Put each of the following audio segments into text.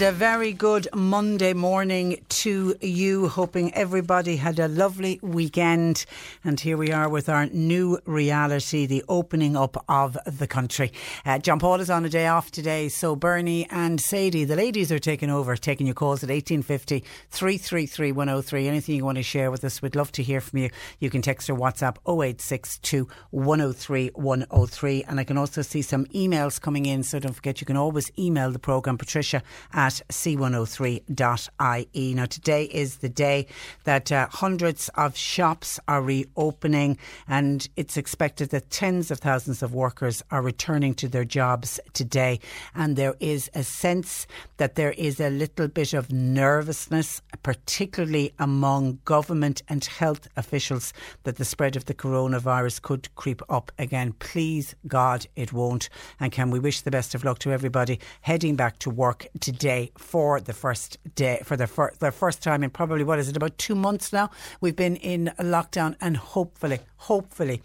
A very good Monday morning to you. Hoping everybody had a lovely weekend. And here we are with our new reality, the opening up of the country. Uh, John Paul is on a day off today. So Bernie and Sadie, the ladies are taking over, taking your calls at 1850 333 103. Anything you want to share with us, we'd love to hear from you. You can text or WhatsApp 0862 103 103. And I can also see some emails coming in. So don't forget, you can always email the programme, Patricia at c103.ie. Now, today is the day that uh, hundreds of shops are reopening, and it's expected that tens of thousands of workers are returning to their jobs today. And there is a sense that there is a little bit of nervousness, particularly among government and health officials, that the spread of the coronavirus could creep up again. Please, God, it won't. And can we wish the best of luck to everybody heading back to work today for the first day, for the, fir- the first time in probably, what is it, about two months now? We've been in lockdown and hopefully, hopefully,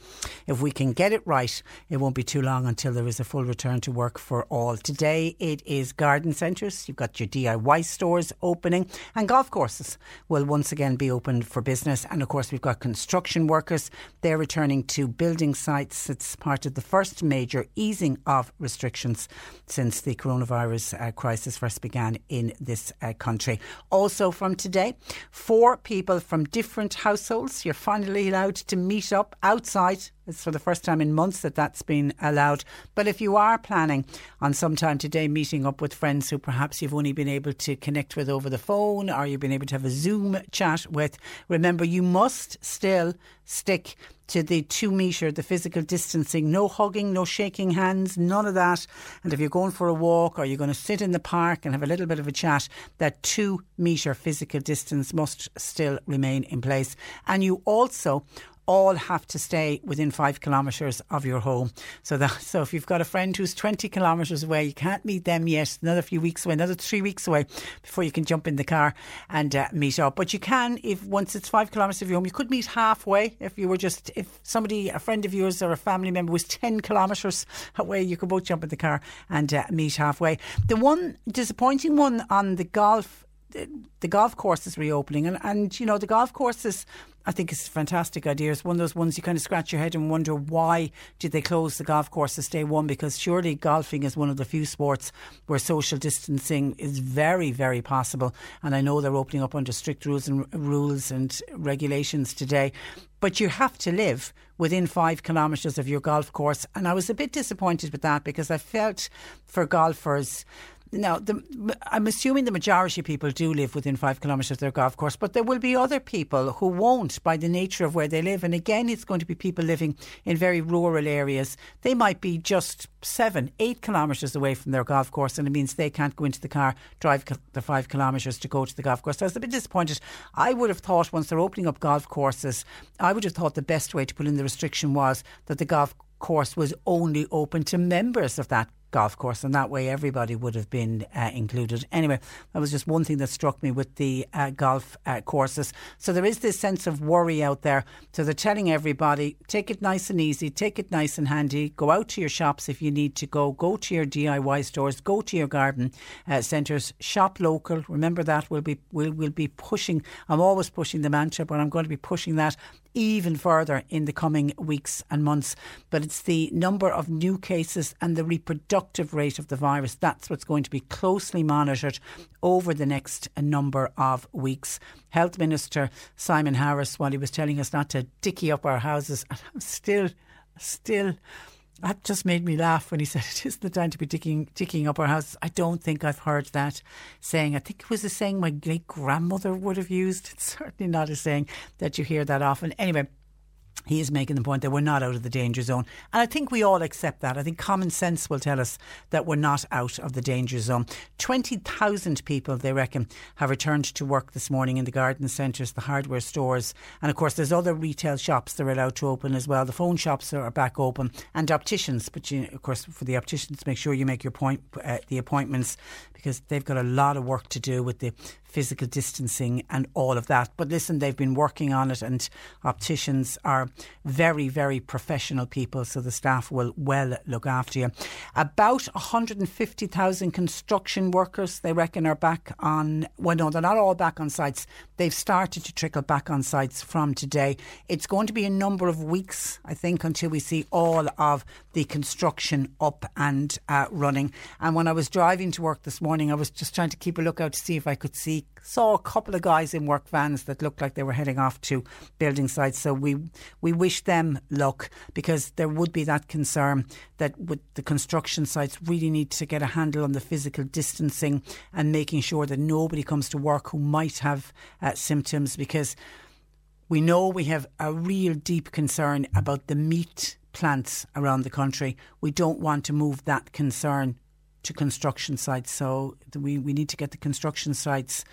if we can get it right, it won't be too long until there is a full return to work for all. Today it is garden centres, you've got your DIY stores opening, and golf courses will once again be opened for business. And of course, we've got construction workers, they're returning to building sites. It's part of the first major easing of restrictions since the coronavirus uh, crisis first began in this uh, country. Also, from today, four people from different households, you're finally allowed to meet up outside. It's for the first time in months that that's been allowed. But if you are planning on sometime today meeting up with friends who perhaps you've only been able to connect with over the phone or you've been able to have a Zoom chat with, remember you must still stick to the two metre, the physical distancing. No hugging, no shaking hands, none of that. And if you're going for a walk or you're going to sit in the park and have a little bit of a chat, that two metre physical distance must still remain in place. And you also all have to stay within five kilometres of your home. So that so if you've got a friend who's 20 kilometres away, you can't meet them yet. Another few weeks away, another three weeks away before you can jump in the car and uh, meet up. But you can if once it's five kilometres of your home, you could meet halfway. If you were just if somebody, a friend of yours or a family member was 10 kilometres away, you could both jump in the car and uh, meet halfway. The one disappointing one on the golf the golf course is reopening and, and you know the golf courses I think is a fantastic idea. It's one of those ones you kind of scratch your head and wonder why did they close the golf courses day one? Because surely golfing is one of the few sports where social distancing is very, very possible. And I know they're opening up under strict rules and rules and regulations today. But you have to live within five kilometres of your golf course. And I was a bit disappointed with that because I felt for golfers now, the, I'm assuming the majority of people do live within five kilometres of their golf course, but there will be other people who won't by the nature of where they live. And again, it's going to be people living in very rural areas. They might be just seven, eight kilometres away from their golf course, and it means they can't go into the car, drive the five kilometres to go to the golf course. So I was a bit disappointed. I would have thought once they're opening up golf courses, I would have thought the best way to put in the restriction was that the golf course was only open to members of that golf course, and that way everybody would have been uh, included. Anyway, that was just one thing that struck me with the uh, golf uh, courses. So there is this sense of worry out there. So they're telling everybody take it nice and easy, take it nice and handy, go out to your shops if you need to go, go to your DIY stores, go to your garden uh, centres, shop local. Remember that we'll be we'll, we'll be pushing. I'm always pushing the mantra, but I'm going to be pushing that even further in the coming weeks and months. But it's the number of new cases and the reproductive rate of the virus. That's what's going to be closely monitored over the next number of weeks. Health Minister Simon Harris, while he was telling us not to dicky up our houses, I'm still, still that just made me laugh when he said it isn't the time to be digging, digging up our house. I don't think I've heard that saying. I think it was a saying my great grandmother would have used. It's certainly not a saying that you hear that often. Anyway, he is making the point that we're not out of the danger zone. And I think we all accept that. I think common sense will tell us that we're not out of the danger zone. 20,000 people, they reckon, have returned to work this morning in the garden centres, the hardware stores. And of course, there's other retail shops that are allowed to open as well. The phone shops are back open and opticians. But you, of course, for the opticians, make sure you make your point, uh, the appointments because they've got a lot of work to do with the physical distancing and all of that. But listen, they've been working on it, and opticians are very, very professional people, so the staff will well look after you. About 150,000 construction workers, they reckon, are back on. Well, no, they're not all back on sites. They've started to trickle back on sites from today. It's going to be a number of weeks, I think, until we see all of the construction up and uh, running. And when I was driving to work this morning, I was just trying to keep a lookout to see if I could see saw a couple of guys in work vans that looked like they were heading off to building sites. So we we wish them luck because there would be that concern that with the construction sites really need to get a handle on the physical distancing and making sure that nobody comes to work who might have uh, symptoms because we know we have a real deep concern about the meat plants around the country. We don't want to move that concern to construction sites. So we, we need to get the construction sites,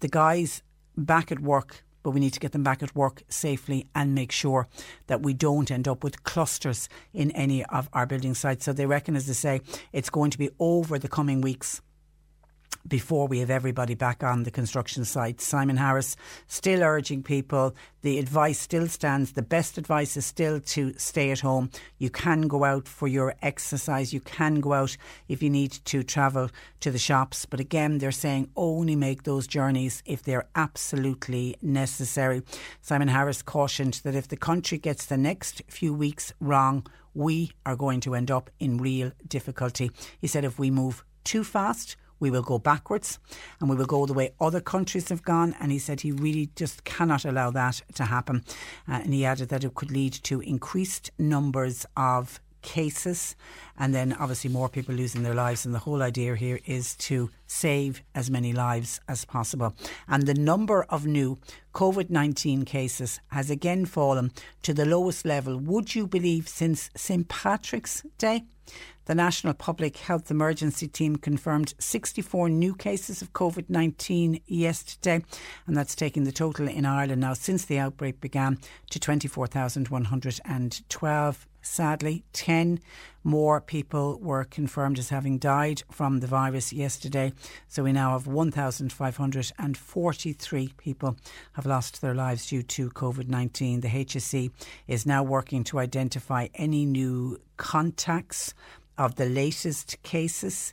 the guys back at work, but we need to get them back at work safely and make sure that we don't end up with clusters in any of our building sites. So they reckon, as they say, it's going to be over the coming weeks before we have everybody back on the construction site. Simon Harris still urging people, the advice still stands. The best advice is still to stay at home. You can go out for your exercise, you can go out if you need to travel to the shops. But again, they're saying only make those journeys if they're absolutely necessary. Simon Harris cautioned that if the country gets the next few weeks wrong, we are going to end up in real difficulty. He said if we move too fast, we will go backwards and we will go the way other countries have gone. And he said he really just cannot allow that to happen. Uh, and he added that it could lead to increased numbers of cases and then obviously more people losing their lives. And the whole idea here is to save as many lives as possible. And the number of new COVID 19 cases has again fallen to the lowest level, would you believe, since St. Patrick's Day? The National Public Health Emergency Team confirmed 64 new cases of COVID 19 yesterday, and that's taking the total in Ireland now since the outbreak began to 24,112. Sadly, 10 more people were confirmed as having died from the virus yesterday. So we now have 1,543 people have lost their lives due to COVID 19. The HSE is now working to identify any new contacts of the latest cases.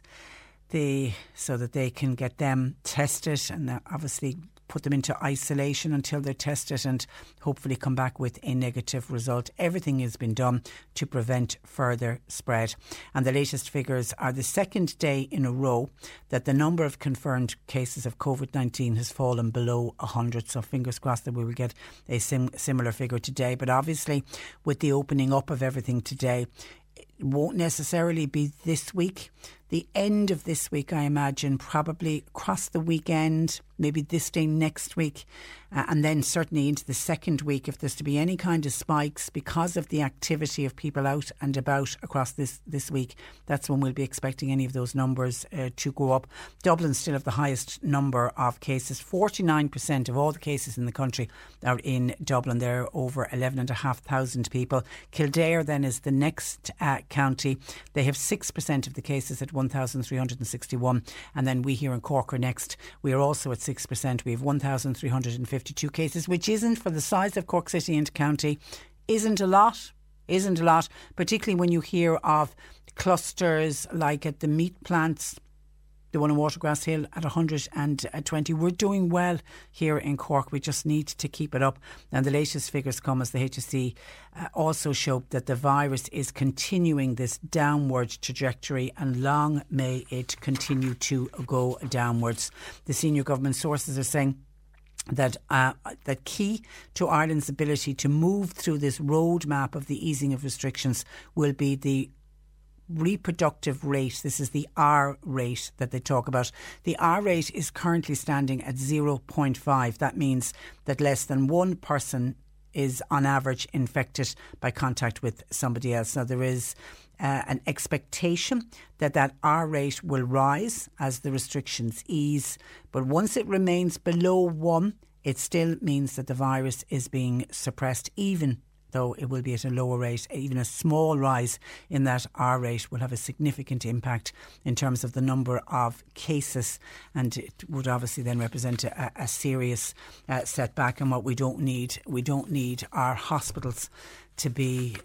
The, so that they can get them tested and uh, obviously put them into isolation until they're tested and hopefully come back with a negative result. Everything has been done to prevent further spread. And the latest figures are the second day in a row that the number of confirmed cases of COVID 19 has fallen below 100. So fingers crossed that we will get a sim- similar figure today. But obviously, with the opening up of everything today, it won't necessarily be this week. The end of this week, I imagine, probably across the weekend, maybe this day next week, uh, and then certainly into the second week, if there's to be any kind of spikes because of the activity of people out and about across this, this week, that's when we'll be expecting any of those numbers uh, to go up. Dublin still have the highest number of cases. 49% of all the cases in the country are in Dublin. There are over 11,500 people. Kildare then is the next uh, county. They have 6% of the cases at 1,361. And then we here in Cork are next. We are also at 6%. We have 1,352 cases, which isn't for the size of Cork City and County, isn't a lot. Isn't a lot, particularly when you hear of clusters like at the meat plants the one in Watergrass Hill at 120. We're doing well here in Cork. We just need to keep it up. And the latest figures come as the HSE uh, also show that the virus is continuing this downward trajectory and long may it continue to go downwards. The senior government sources are saying that uh, that key to Ireland's ability to move through this roadmap of the easing of restrictions will be the reproductive rate, this is the R rate that they talk about. The R rate is currently standing at 0.5. That means that less than one person is on average infected by contact with somebody else. Now, there is uh, an expectation that that R rate will rise as the restrictions ease, but once it remains below one, it still means that the virus is being suppressed, even though it will be at a lower rate. Even a small rise in that R rate will have a significant impact in terms of the number of cases, and it would obviously then represent a, a serious uh, setback. And what we don't need, we don't need our hospitals to be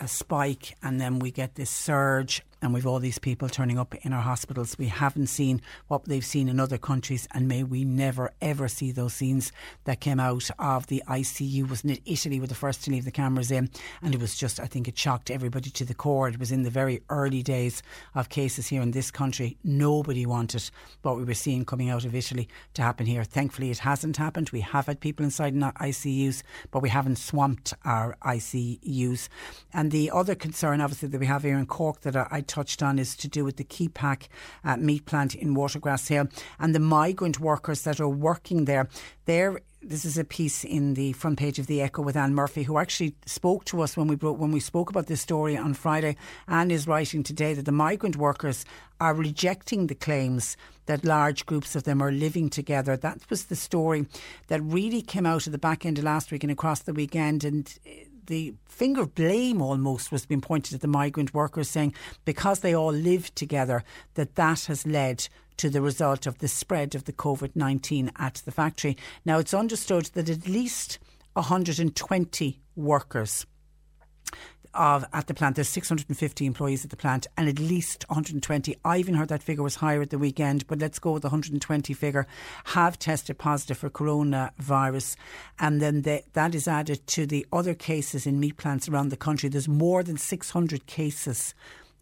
a spike and then we get this surge and we've all these people turning up in our hospitals. We haven't seen what they've seen in other countries, and may we never ever see those scenes that came out of the ICU. Wasn't it Italy were the first to leave the cameras in, and it was just I think it shocked everybody to the core. It was in the very early days of cases here in this country. Nobody wanted what we were seeing coming out of Italy to happen here. Thankfully, it hasn't happened. We have had people inside in our ICUs, but we haven't swamped our ICUs. And the other concern, obviously, that we have here in Cork that I touched on is to do with the Kepak uh, meat plant in Watergrass Hill and the migrant workers that are working there. They're this is a piece in the front page of the Echo with Anne Murphy, who actually spoke to us when we brought, when we spoke about this story on Friday. Anne is writing today that the migrant workers are rejecting the claims that large groups of them are living together. That was the story that really came out at the back end of last week and across the weekend, and the finger of blame almost was being pointed at the migrant workers, saying because they all live together, that that has led to the result of the spread of the COVID 19 at the factory. Now, it's understood that at least 120 workers of at the plant. There's 650 employees at the plant and at least 120. I even heard that figure was higher at the weekend, but let's go with the 120 figure. Have tested positive for coronavirus, and then the, that is added to the other cases in meat plants around the country. There's more than 600 cases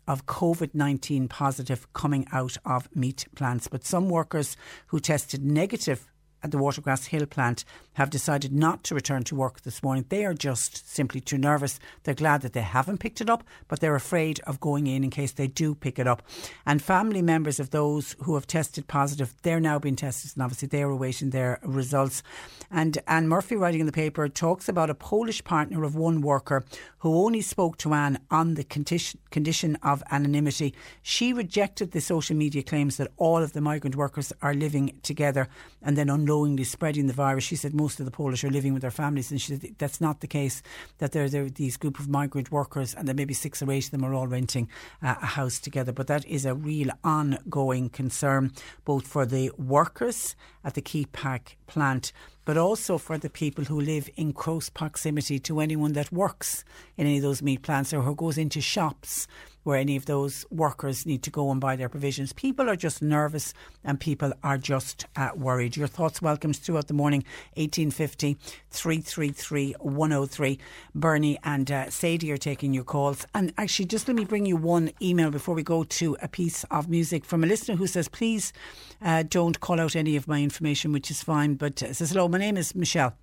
of COVID 19 positive coming out of meat plants. But some workers who tested negative at the Watergrass Hill plant have decided not to return to work this morning. They are just simply too nervous. They're glad that they haven't picked it up, but they're afraid of going in in case they do pick it up. And family members of those who have tested positive, they're now being tested, and obviously they're awaiting their results. And Anne Murphy, writing in the paper, talks about a Polish partner of one worker who only spoke to Anne on the condition, condition of anonymity. She rejected the social media claims that all of the migrant workers are living together and then unknowingly spreading the virus. She said most of the Polish are living with their families, and she said that's not the case. That there are these group of migrant workers, and that maybe six or eight of them are all renting uh, a house together. But that is a real ongoing concern, both for the workers at the Kepak plant, but also for the people who live in close proximity to anyone that works in any of those meat plants or who goes into shops where any of those workers need to go and buy their provisions. People are just nervous and people are just uh, worried. Your thoughts welcomed throughout the morning, 1850 333 103. Bernie and uh, Sadie are taking your calls. And actually, just let me bring you one email before we go to a piece of music from a listener who says, please uh, don't call out any of my information, which is fine, but says, hello, my name is Michelle.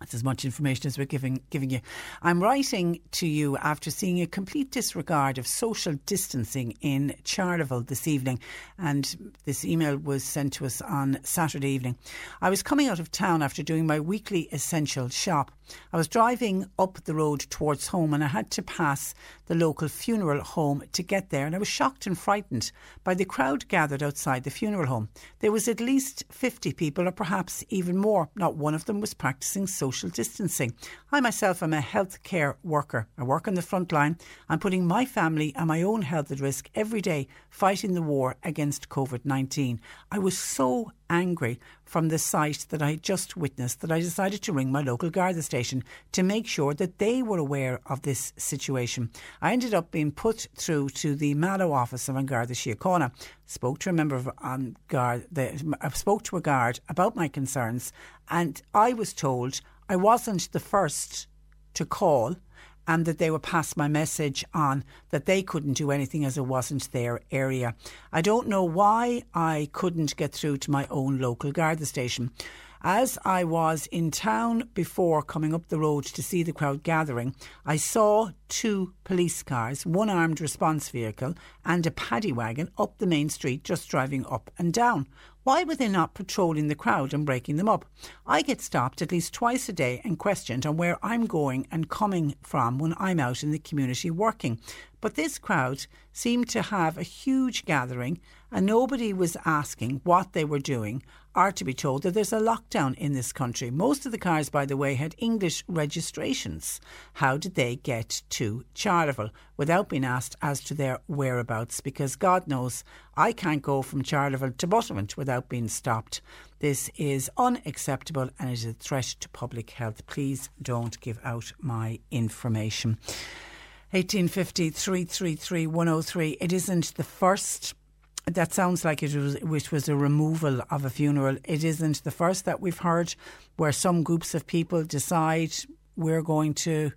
That's as much information as we're giving giving you. I'm writing to you after seeing a complete disregard of social distancing in Charleville this evening, and this email was sent to us on Saturday evening. I was coming out of town after doing my weekly essential shop. I was driving up the road towards home, and I had to pass the local funeral home to get there, and I was shocked and frightened by the crowd gathered outside the funeral home. There was at least 50 people, or perhaps even more. Not one of them was practicing social social distancing. I myself am a healthcare worker. I work on the front line. I'm putting my family and my own health at risk every day fighting the war against COVID 19. I was so angry from the sight that I had just witnessed that I decided to ring my local Garda station to make sure that they were aware of this situation. I ended up being put through to the Mallow office of Garda Síochána. Spoke to a member of um, guard, the, I spoke to a guard about my concerns, and I was told I wasn't the first to call and that they would pass my message on that they couldn't do anything as it wasn't their area. I don't know why I couldn't get through to my own local Garda station. As I was in town before coming up the road to see the crowd gathering, I saw two police cars, one armed response vehicle, and a paddy wagon up the main street just driving up and down. Why were they not patrolling the crowd and breaking them up? I get stopped at least twice a day and questioned on where I'm going and coming from when I'm out in the community working. But this crowd seemed to have a huge gathering and nobody was asking what they were doing are to be told that there's a lockdown in this country. Most of the cars, by the way, had English registrations. How did they get to Charleville without being asked as to their whereabouts? Because God knows I can't go from Charleville to Buttevant without being stopped. This is unacceptable and it is a threat to public health. Please don't give out my information. 1850 333 103. It isn't the first that sounds like it was which was a removal of a funeral. It isn't the first that we've heard where some groups of people decide we're going to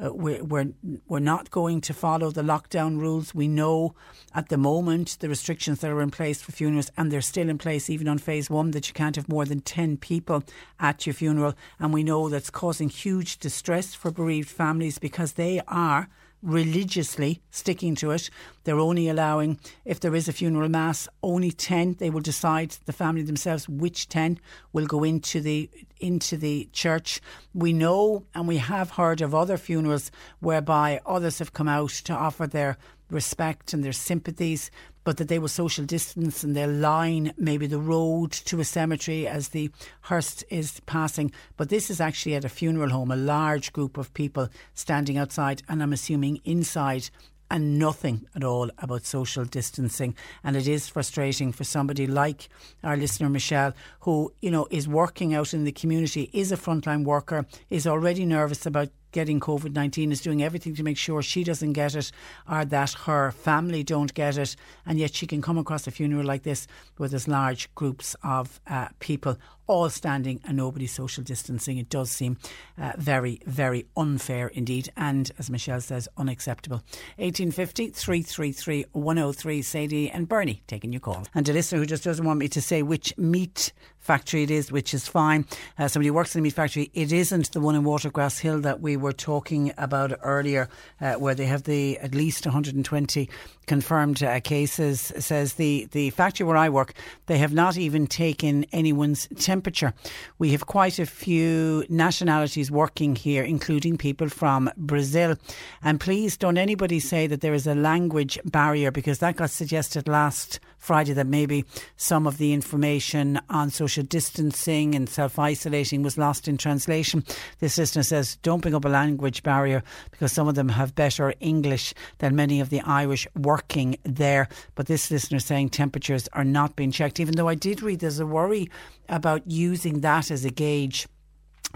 uh, we're, we're we're not going to follow the lockdown rules. We know at the moment the restrictions that are in place for funerals, and they're still in place even on phase one that you can't have more than ten people at your funeral, and we know that's causing huge distress for bereaved families because they are religiously sticking to it. They're only allowing, if there is a funeral mass, only 10. They will decide, the family themselves, which 10 will go into the into the church. We know and we have heard of other funerals whereby others have come out to offer their respect and their sympathies, but that they will social distance and they'll line maybe the road to a cemetery as the hearse is passing. But this is actually at a funeral home, a large group of people standing outside, and I'm assuming inside and nothing at all about social distancing. And it is frustrating for somebody like our listener, Michelle, who, you know, is working out in the community, is a frontline worker, is already nervous about getting COVID 19 is doing everything to make sure she doesn't get it or that her family don't get it. And yet she can come across a funeral like this with as large groups of uh, people all standing and nobody social distancing. It does seem uh, very, very unfair indeed. And as Michelle says, unacceptable. 1850 333 103. Sadie and Bernie taking your call. And a listener who just doesn't want me to say which meat factory it is, which is fine. Uh, somebody works in a meat factory. It isn't the one in Watergrass Hill that we were talking about earlier, uh, where they have the at least 120 confirmed uh, cases. Says the the factory where I work, they have not even taken anyone's temperature. We have quite a few nationalities working here, including people from Brazil. And please don't anybody say that there is a language barrier because that got suggested last Friday that maybe some of the information on social distancing and self isolating was lost in translation. This listener says, don't bring up a language barrier because some of them have better English than many of the Irish working there. But this listener saying temperatures are not being checked, even though I did read there's a worry about using that as a gauge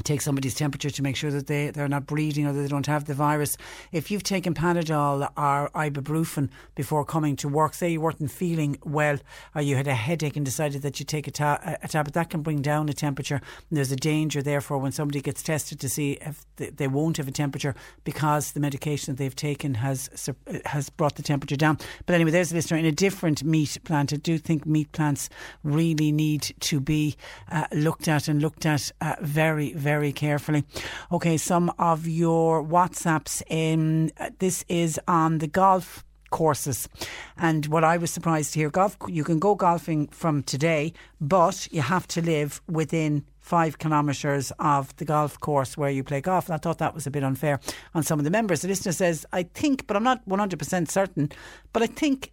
take somebody's temperature to make sure that they, they're not breathing or that they don't have the virus. If you've taken Panadol or ibuprofen before coming to work, say you weren't feeling well or you had a headache and decided that you take a, ta- a tablet, that can bring down a temperature. And there's a danger, therefore, when somebody gets tested to see if they won't have a temperature because the medication that they've taken has has brought the temperature down. But anyway, there's a listener in a different meat plant. I do think meat plants really need to be uh, looked at and looked at uh, very, very carefully. Okay, some of your WhatsApps. In, uh, this is on the golf courses. And what I was surprised to hear, golf you can go golfing from today, but you have to live within five kilometres of the golf course where you play golf. And I thought that was a bit unfair on some of the members. The listener says, I think, but I'm not 100% certain, but I think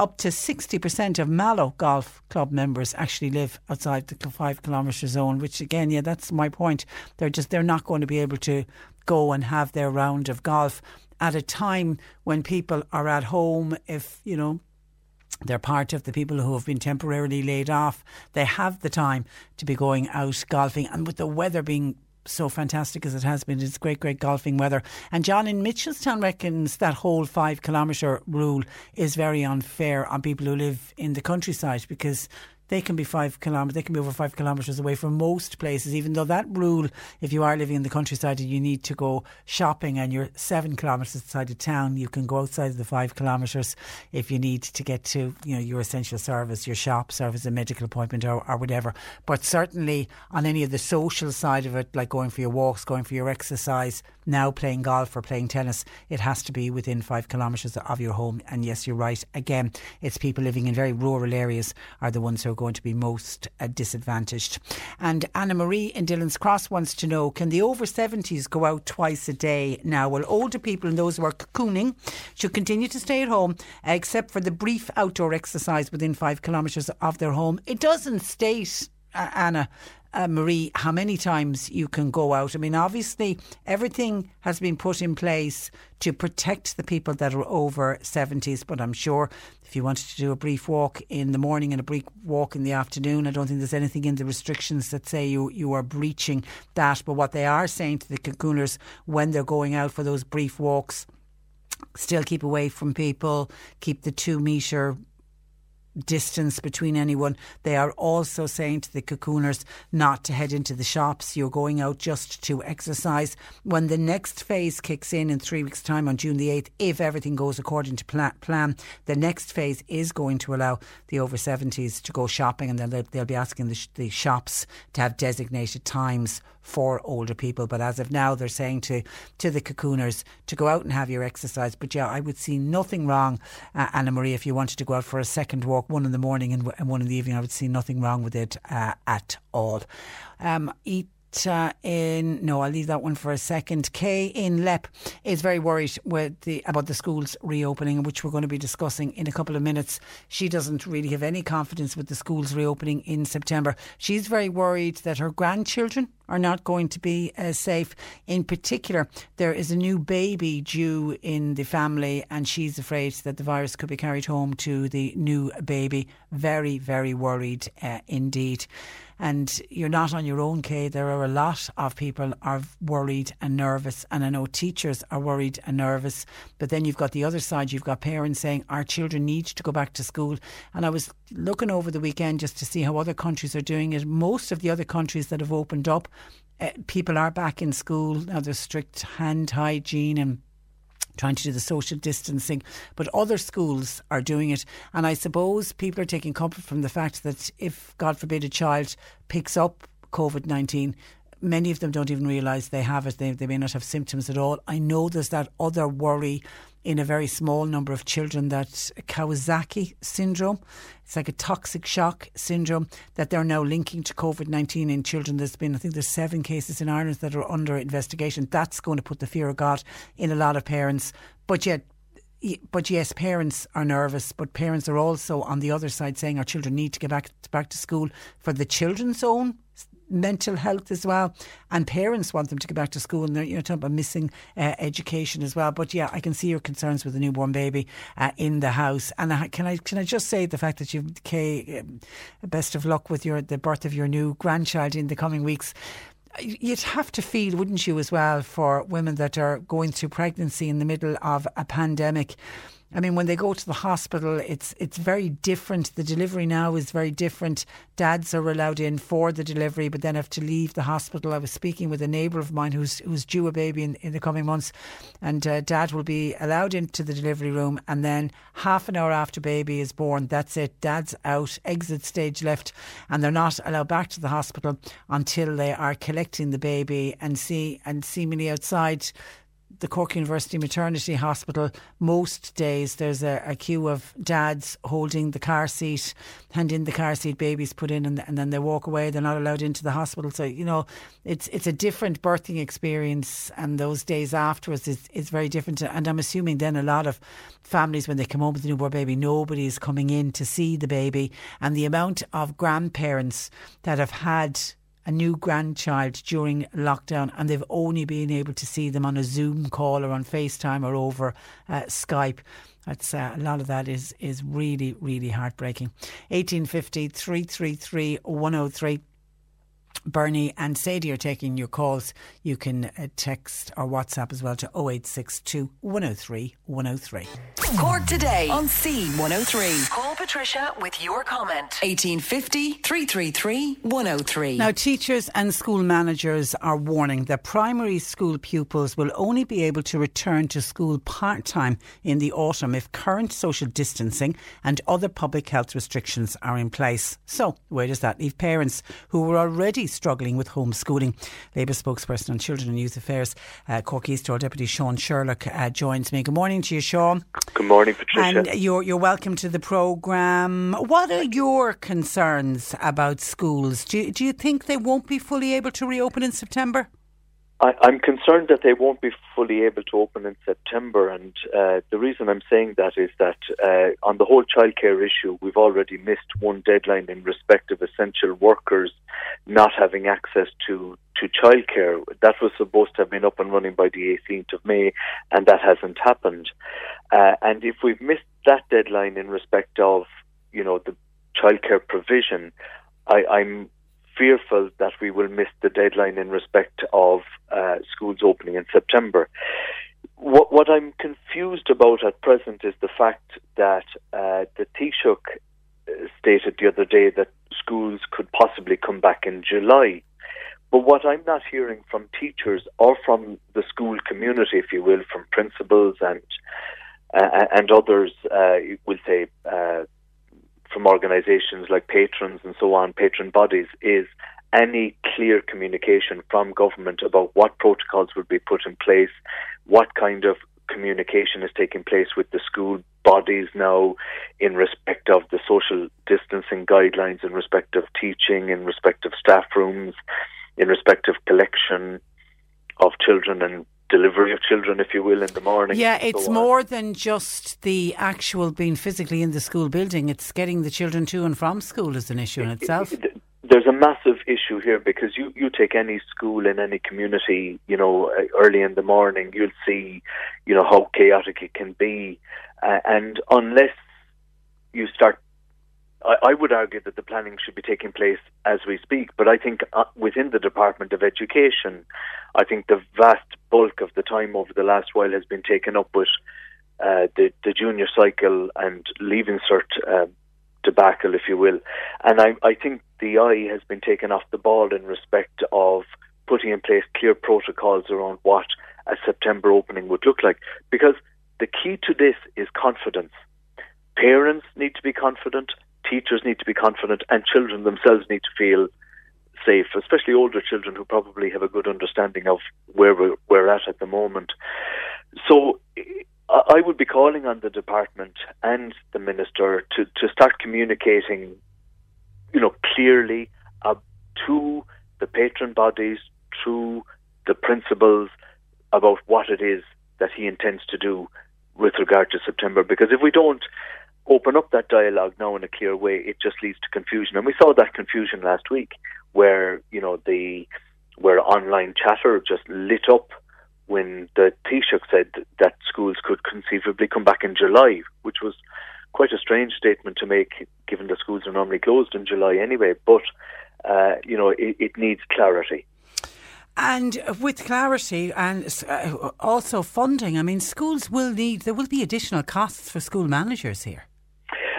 up to 60% of Mallow Golf Club members actually live outside the five kilometre zone, which again, yeah, that's my point. They're just, they're not going to be able to go and have their round of golf at a time when people are at home. If, you know, they're part of the people who have been temporarily laid off. They have the time to be going out golfing. And with the weather being so fantastic as it has been. It's great, great golfing weather. And John in Mitchelstown reckons that whole five kilometre rule is very unfair on people who live in the countryside because they can be five kilometres, they can be over five kilometres away from most places, even though that rule, if you are living in the countryside and you need to go shopping and you're seven kilometres outside of town, you can go outside of the five kilometres if you need to get to, you know, your essential service, your shop service, a medical appointment or, or whatever. But certainly on any of the social side of it, like going for your walks, going for your exercise, now playing golf or playing tennis, it has to be within five kilometres of your home. And yes, you're right. Again, it's people living in very rural areas are the ones who are going to be most uh, disadvantaged. And Anna Marie in Dillon's Cross wants to know can the over 70s go out twice a day now? Well, older people and those who are cocooning should continue to stay at home, except for the brief outdoor exercise within five kilometres of their home. It doesn't state, uh, Anna, uh, Marie, how many times you can go out. I mean, obviously, everything has been put in place to protect the people that are over 70s, but I'm sure if you wanted to do a brief walk in the morning and a brief walk in the afternoon, I don't think there's anything in the restrictions that say you, you are breaching that. But what they are saying to the cocooners when they're going out for those brief walks, still keep away from people, keep the two metre distance between anyone. They are also saying to the cocooners not to head into the shops. You're going out just to exercise. When the next phase kicks in in three weeks' time on June the 8th, if everything goes according to plan, the next phase is going to allow the over 70s to go shopping and they'll, they'll be asking the, sh- the shops to have designated times for older people. But as of now, they're saying to, to the cocooners to go out and have your exercise. But yeah, I would see nothing wrong, uh, Anna Marie, if you wanted to go out for a second walk, one in the morning and, and one in the evening. I would see nothing wrong with it uh, at all. Um, eat uh, in no, I'll leave that one for a second. Kay in Leap is very worried with the about the schools reopening, which we're going to be discussing in a couple of minutes. She doesn't really have any confidence with the schools reopening in September. She's very worried that her grandchildren are not going to be as safe. In particular, there is a new baby due in the family, and she's afraid that the virus could be carried home to the new baby. Very, very worried uh, indeed. And you're not on your own, Kay. There are a lot of people are worried and nervous, and I know teachers are worried and nervous. But then you've got the other side. You've got parents saying our children need to go back to school. And I was looking over the weekend just to see how other countries are doing it. Most of the other countries that have opened up, uh, people are back in school now. There's strict hand hygiene and trying to do the social distancing, but other schools are doing it. And I suppose people are taking comfort from the fact that if, God forbid, a child picks up COVID 19, many of them don't even realise they have it. They, they may not have symptoms at all. I know there's that other worry in a very small number of children that Kawasaki syndrome. It's like a toxic shock syndrome that they're now linking to COVID 19 in children. There's been, I think, there's seven cases in Ireland that are under investigation. That's going to put the fear of God in a lot of parents. But yet, but yes, parents are nervous, but parents are also on the other side saying our children need to get back back to school for the children's own mental health as well. And parents want them to go back to school, and they're you know talking about missing uh, education as well. But yeah, I can see your concerns with a newborn baby uh, in the house. And I, can I can I just say the fact that you've Kay, um, best of luck with your the birth of your new grandchild in the coming weeks you'd have to feel, wouldn't you, as well, for women that are going through pregnancy in the middle of a pandemic I mean, when they go to the hospital, it's it's very different. The delivery now is very different. Dads are allowed in for the delivery, but then have to leave the hospital. I was speaking with a neighbour of mine who's who's due a baby in, in the coming months, and uh, dad will be allowed into the delivery room, and then half an hour after baby is born, that's it. Dad's out, exit stage left, and they're not allowed back to the hospital until they are collecting the baby and see and seemingly outside the Cork University Maternity Hospital, most days there's a, a, queue of dads holding the car seat, hand in the car seat, babies put in, and, and, then they walk away. They're not allowed into the hospital. So you know, it's it's a different birthing experience, and those days afterwards is is very different. And I'm assuming then a lot of families when they come home with a newborn baby, nobody's coming in to see the baby, and the amount of grandparents that have had a new grandchild during lockdown and they've only been able to see them on a Zoom call or on FaceTime or over uh, Skype. That's uh, a lot of that is is really really heartbreaking. 1850 333 103 Bernie and Sadie are taking your calls. You can uh, text or WhatsApp as well to 0862 103 103. Cork today on C103. Call Patricia with your comment. 1850 333 103. Now, teachers and school managers are warning that primary school pupils will only be able to return to school part time in the autumn if current social distancing and other public health restrictions are in place. So, where does that leave parents who were already struggling with homeschooling. Labour spokesperson on Children and Youth Affairs, uh, Cork East Deputy Sean Sherlock, uh, joins me. Good morning to you, Sean. Good morning, Patricia. And you're, you're welcome to the programme. What are your concerns about schools? Do, do you think they won't be fully able to reopen in September? I, I'm concerned that they won't be fully able to open in September, and uh, the reason I'm saying that is that uh, on the whole childcare issue, we've already missed one deadline in respect of essential workers not having access to to childcare. That was supposed to have been up and running by the 18th of May, and that hasn't happened. Uh, and if we've missed that deadline in respect of you know the childcare provision, I, I'm fearful that we will miss the deadline in respect of uh, schools opening in September. What, what, I'm confused about at present is the fact that uh, the Taoiseach uh, stated the other day that schools could possibly come back in July. But what I'm not hearing from teachers or from the school community, if you will, from principals and uh, and others, uh, we'll say uh, from organisations like patrons and so on, patron bodies, is any clear communication from government about what protocols will be put in place, what kind of communication is taking place with the school bodies now in respect of the social distancing guidelines, in respect of teaching, in respect of staff rooms, in respect of collection of children and delivery of children, if you will, in the morning. Yeah, it's so more than just the actual being physically in the school building. It's getting the children to and from school is an issue in itself. There's a massive issue here because you, you take any school in any community, you know, uh, early in the morning, you'll see, you know, how chaotic it can be. Uh, and unless you start I, I would argue that the planning should be taking place as we speak, but I think uh, within the Department of Education, I think the vast bulk of the time over the last while has been taken up with uh, the, the junior cycle and leaving cert uh, debacle, if you will. And I, I think the eye has been taken off the ball in respect of putting in place clear protocols around what a September opening would look like. Because the key to this is confidence. Parents need to be confident, teachers need to be confident and children themselves need to feel safe, especially older children who probably have a good understanding of where we're, we're at at the moment. So I would be calling on the department and the minister to, to start communicating, you know, clearly uh, to the patron bodies, to the principals about what it is that he intends to do with regard to September. Because if we don't, open up that dialogue now in a clear way, it just leads to confusion. And we saw that confusion last week, where you know the where online chatter just lit up when the Taoiseach said that schools could conceivably come back in July, which was quite a strange statement to make, given that schools are normally closed in July anyway. But uh, you know, it, it needs clarity. And with clarity and uh, also funding, I mean, schools will need, there will be additional costs for school managers here.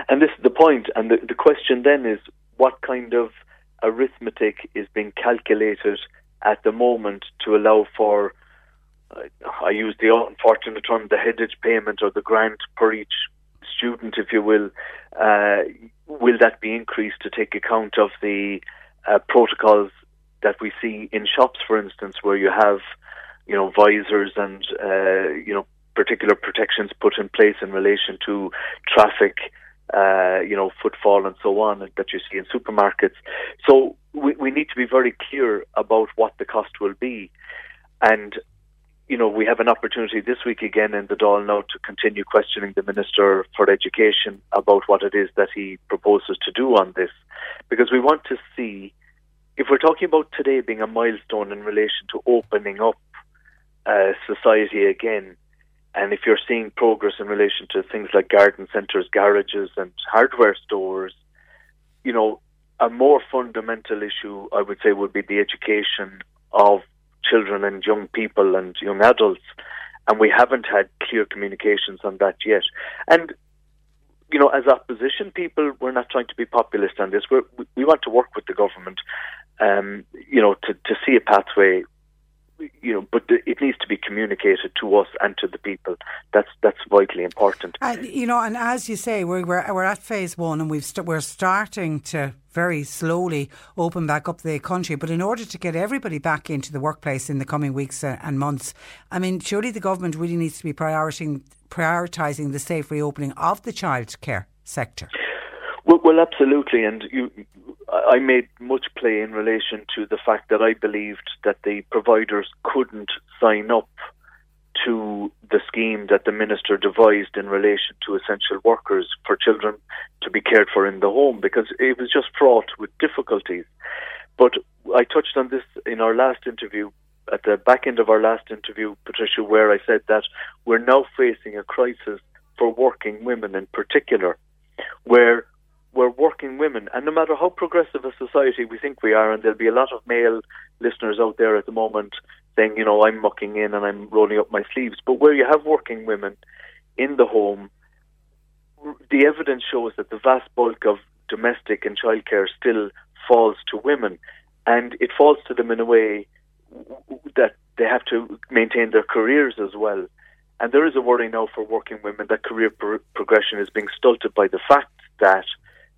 And this is the point. And the, the question then is what kind of arithmetic is being calculated at the moment to allow for, uh, I use the unfortunate term, the headage payment or the grant per each student, if you will. Uh, will that be increased to take account of the uh, protocols that we see in shops, for instance, where you have, you know, visors and, uh, you know, particular protections put in place in relation to traffic uh, you know, footfall and so on that you see in supermarkets. So we, we need to be very clear about what the cost will be. And, you know, we have an opportunity this week again in the Dáil now to continue questioning the Minister for Education about what it is that he proposes to do on this. Because we want to see, if we're talking about today being a milestone in relation to opening up uh, society again, and if you're seeing progress in relation to things like garden centres, garages, and hardware stores, you know, a more fundamental issue, I would say, would be the education of children and young people and young adults. And we haven't had clear communications on that yet. And, you know, as opposition people, we're not trying to be populist on this. We're, we want to work with the government, um, you know, to, to see a pathway you know, but it needs to be communicated to us and to the people. That's that's vitally important. Uh, you know, and as you say, we're we're, we're at phase one, and we've we st- we're starting to very slowly open back up the country. But in order to get everybody back into the workplace in the coming weeks uh, and months, I mean, surely the government really needs to be prioritising prioritising the safe reopening of the childcare sector. Well, well, absolutely, and you, I made much play in relation to the fact that I believed that the providers couldn't sign up to the scheme that the minister devised in relation to essential workers for children to be cared for in the home because it was just fraught with difficulties. But I touched on this in our last interview, at the back end of our last interview, Patricia, where I said that we're now facing a crisis for working women in particular, where we're working women, and no matter how progressive a society we think we are, and there'll be a lot of male listeners out there at the moment saying, you know, I'm mucking in and I'm rolling up my sleeves, but where you have working women in the home, the evidence shows that the vast bulk of domestic and childcare still falls to women, and it falls to them in a way that they have to maintain their careers as well. And there is a worry now for working women that career pro- progression is being stunted by the fact that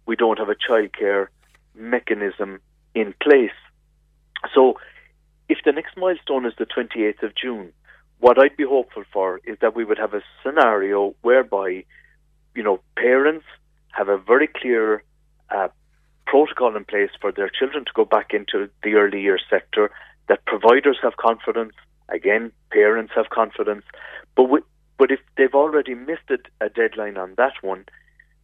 we don't have a childcare mechanism in place. So, if the next milestone is the 28th of June, what I'd be hopeful for is that we would have a scenario whereby, you know, parents have a very clear uh, protocol in place for their children to go back into the early years sector, that providers have confidence, again, parents have confidence, but we, but if they've already missed a, a deadline on that one,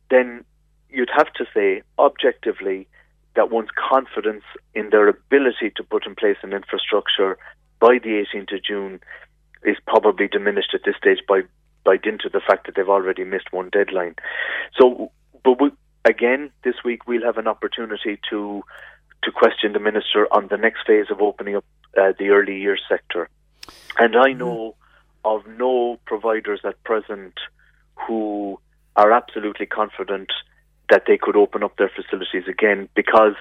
then you'd have to say objectively that one's confidence in their ability to put in place an infrastructure by the 18th of June is probably diminished at this stage by by dint of the fact that they've already missed one deadline. So, but we, again, this week we'll have an opportunity to to question the minister on the next phase of opening up uh, the early years sector. And I know of no providers at present who are absolutely confident that they could open up their facilities again because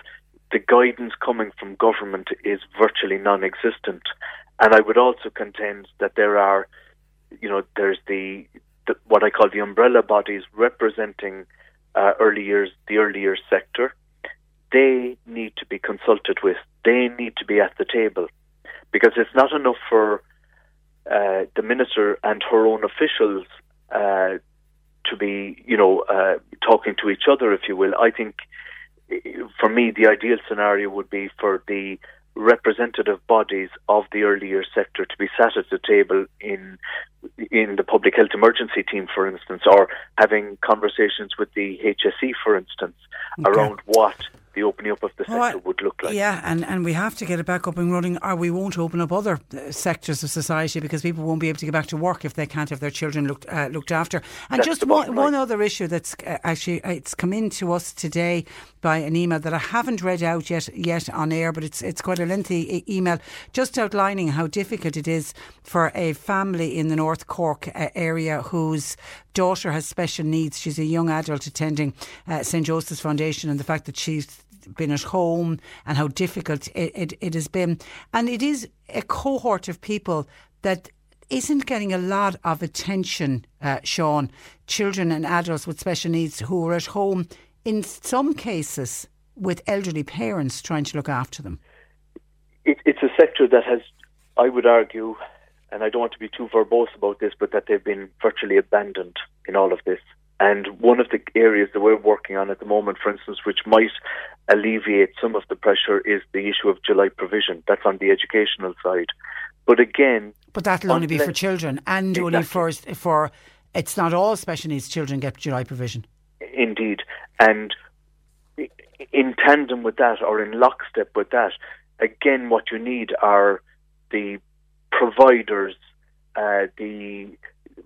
the guidance coming from government is virtually non-existent. And I would also contend that there are, you know, there's the, the what I call the umbrella bodies representing uh, early years, the early years sector. They need to be consulted with. They need to be at the table because it's not enough for uh, the minister and her own officials uh, to be, you know, uh, talking to each other, if you will. I think, for me, the ideal scenario would be for the representative bodies of the earlier sector to be sat at the table in in the public health emergency team, for instance, or having conversations with the HSE, for instance, okay. around what the opening up of the sector would look like. Yeah, and, and we have to get it back up and running, or we won't open up other uh, sectors of society because people won't be able to get back to work if they can't have their children looked uh, looked after. And that's just one, one other issue that's uh, actually uh, it's come in to us today by an email that I haven't read out yet yet on air, but it's it's quite a lengthy email, just outlining how difficult it is for a family in the North Cork uh, area whose daughter has special needs. She's a young adult attending uh, St Joseph's Foundation, and the fact that she's been at home and how difficult it, it, it has been. And it is a cohort of people that isn't getting a lot of attention, uh, Sean. Children and adults with special needs who are at home, in some cases, with elderly parents trying to look after them. It, it's a sector that has, I would argue, and I don't want to be too verbose about this, but that they've been virtually abandoned in all of this. And one of the areas that we're working on at the moment, for instance, which might alleviate some of the pressure, is the issue of July provision. That's on the educational side. But again, but that'll only be for children, and exactly. only for for it's not all special needs children get July provision. Indeed, and in tandem with that, or in lockstep with that, again, what you need are the providers, uh, the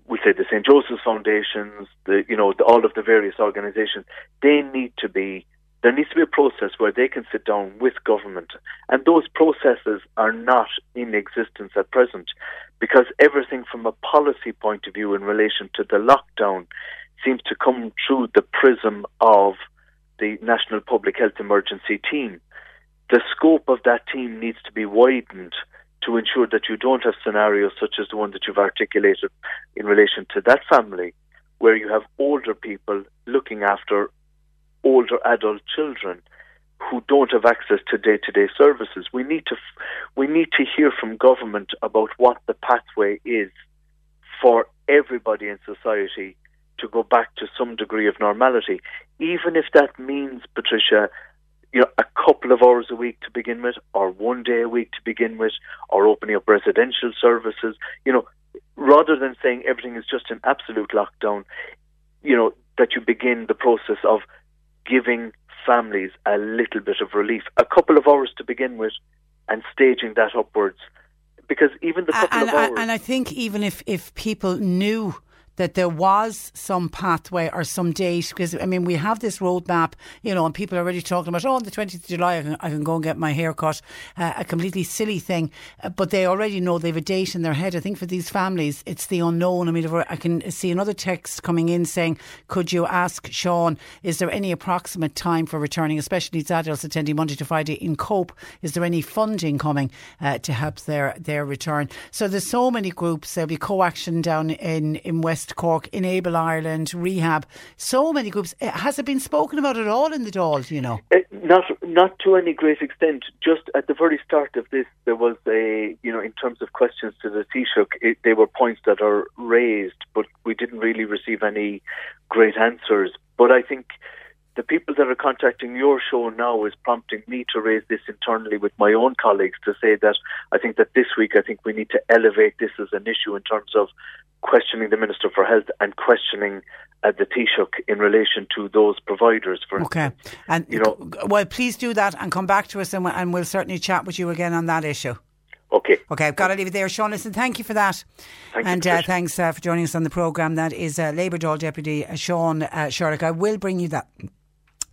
we say the St Joseph's Foundations, the you know the, all of the various organisations, they need to be there needs to be a process where they can sit down with government, and those processes are not in existence at present, because everything from a policy point of view in relation to the lockdown seems to come through the prism of the National Public Health Emergency Team. The scope of that team needs to be widened to ensure that you don't have scenarios such as the one that you've articulated in relation to that family, where you have older people looking after older adult children. who don't have access to day-to-day services. We need to we need to hear from government about what the pathway is for everybody in society to go back to some degree of normality, even if that means, Patricia, you know, a couple of hours a week to begin with, or one day a week to begin with, or opening up residential services. You know, rather than saying everything is just an absolute lockdown, you know, that you begin the process of giving families a little bit of relief, a couple of hours to begin with, and staging that upwards. Because even the couple and, of hours. and I think even if, if people knew that there was some pathway or some date because I mean we have this roadmap you know and people are already talking about oh on the 20th of July I can, I can go and get my hair cut uh, a completely silly thing uh, but they already know they have a date in their head. I think for these families it's the unknown. I mean I can see another text coming in saying could you ask Sean is there any approximate time for returning especially these adults attending Monday to Friday in Cope? Is there any funding coming uh, to help their their return? So there's so many groups. There'll be co-action down in in West West Cork, Enable Ireland, Rehab, so many groups. Eh, has it been spoken about at all in the Dáil, you know? Uh, not not to any great extent. Just at the very start of this, there was a, you know, in terms of questions to the Taoiseach, they were points that are raised, but we didn't really receive any great answers. But I think the people that are contacting your show now is prompting me to raise this internally with my own colleagues to say that I think that this week I think we need to elevate this as an issue in terms of questioning the Minister for Health and questioning uh, the Taoiseach in relation to those providers. For okay, instance. and you know, well, please do that and come back to us, and, and we'll certainly chat with you again on that issue. Okay. Okay, I've got to leave it there. Sean, listen, thank you for that. Thank and you, uh, thanks uh, for joining us on the programme. That is uh, Labour Dáil Deputy uh, Sean uh, Sherlock. I will bring you that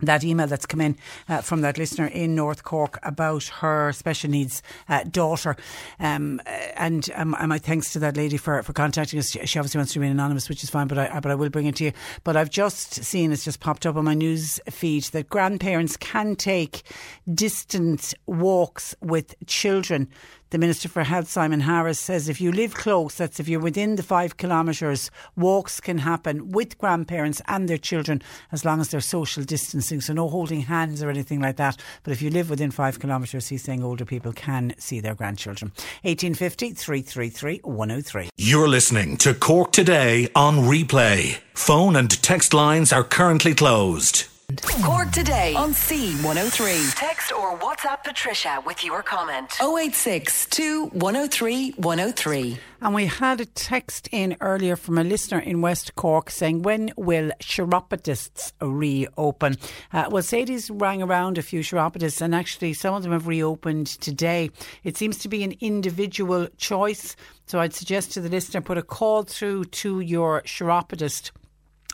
that email that's come in uh, from that listener in North Cork about her special needs uh, daughter. Um, and, um, my thanks to that lady for, for contacting us. She obviously wants to remain anonymous, which is fine, but I, but I will bring it to you. But I've just seen, it's just popped up on my news feed, that grandparents can take distant walks with children the Minister for Health, Simon Harris, says if you live close, that's if you're within the five kilometres, walks can happen with grandparents and their children as long as they're social distancing. So no holding hands or anything like that. But if you live within five kilometres, he's saying older people can see their grandchildren. 1850 333 103. You're listening to Cork Today on replay. Phone and text lines are currently closed. Cork today on C103. Text or WhatsApp Patricia with your comment. 086 103 103. And we had a text in earlier from a listener in West Cork saying, when will chiropodists reopen? Uh, well, Sadie's rang around a few chiropodists and actually some of them have reopened today. It seems to be an individual choice. So I'd suggest to the listener, put a call through to your chiropodist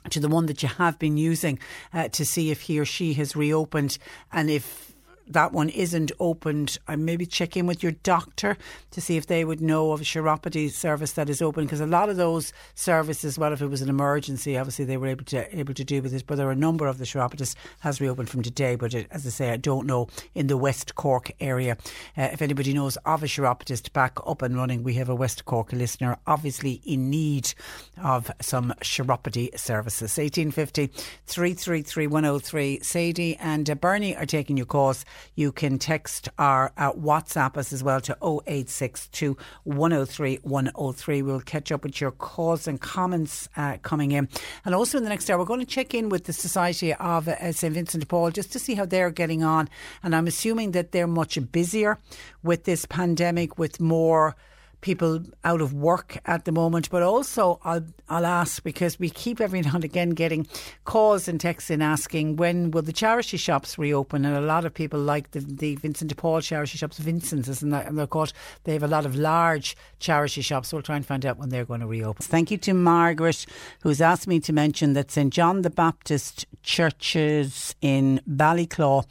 to the one that you have been using uh, to see if he or she has reopened and if that one isn't opened, I maybe check in with your doctor to see if they would know of a chiropody service that is open because a lot of those services, well, if it was an emergency, obviously they were able to able to do with it. But there are a number of the chiropodists has reopened from today. But it, as I say, I don't know in the West Cork area. Uh, if anybody knows of a chiropodist back up and running, we have a West Cork listener obviously in need of some chiropody services. 1850 333 103. Sadie and uh, Bernie are taking your calls. You can text our uh, WhatsApp us as well to 0862 103 103. We'll catch up with your calls and comments uh, coming in. And also in the next hour, we're going to check in with the Society of uh, St Vincent de Paul just to see how they're getting on. And I'm assuming that they're much busier with this pandemic, with more people out of work at the moment. But also, I'll, I'll ask because we keep every now and again getting calls and texts in asking when will the charity shops reopen? And a lot of people like the, the Vincent de Paul charity shops, Vincent's, isn't that? And of course, they have a lot of large charity shops. So we'll try and find out when they're going to reopen. Thank you to Margaret, who's asked me to mention that St John the Baptist churches in Ballyclough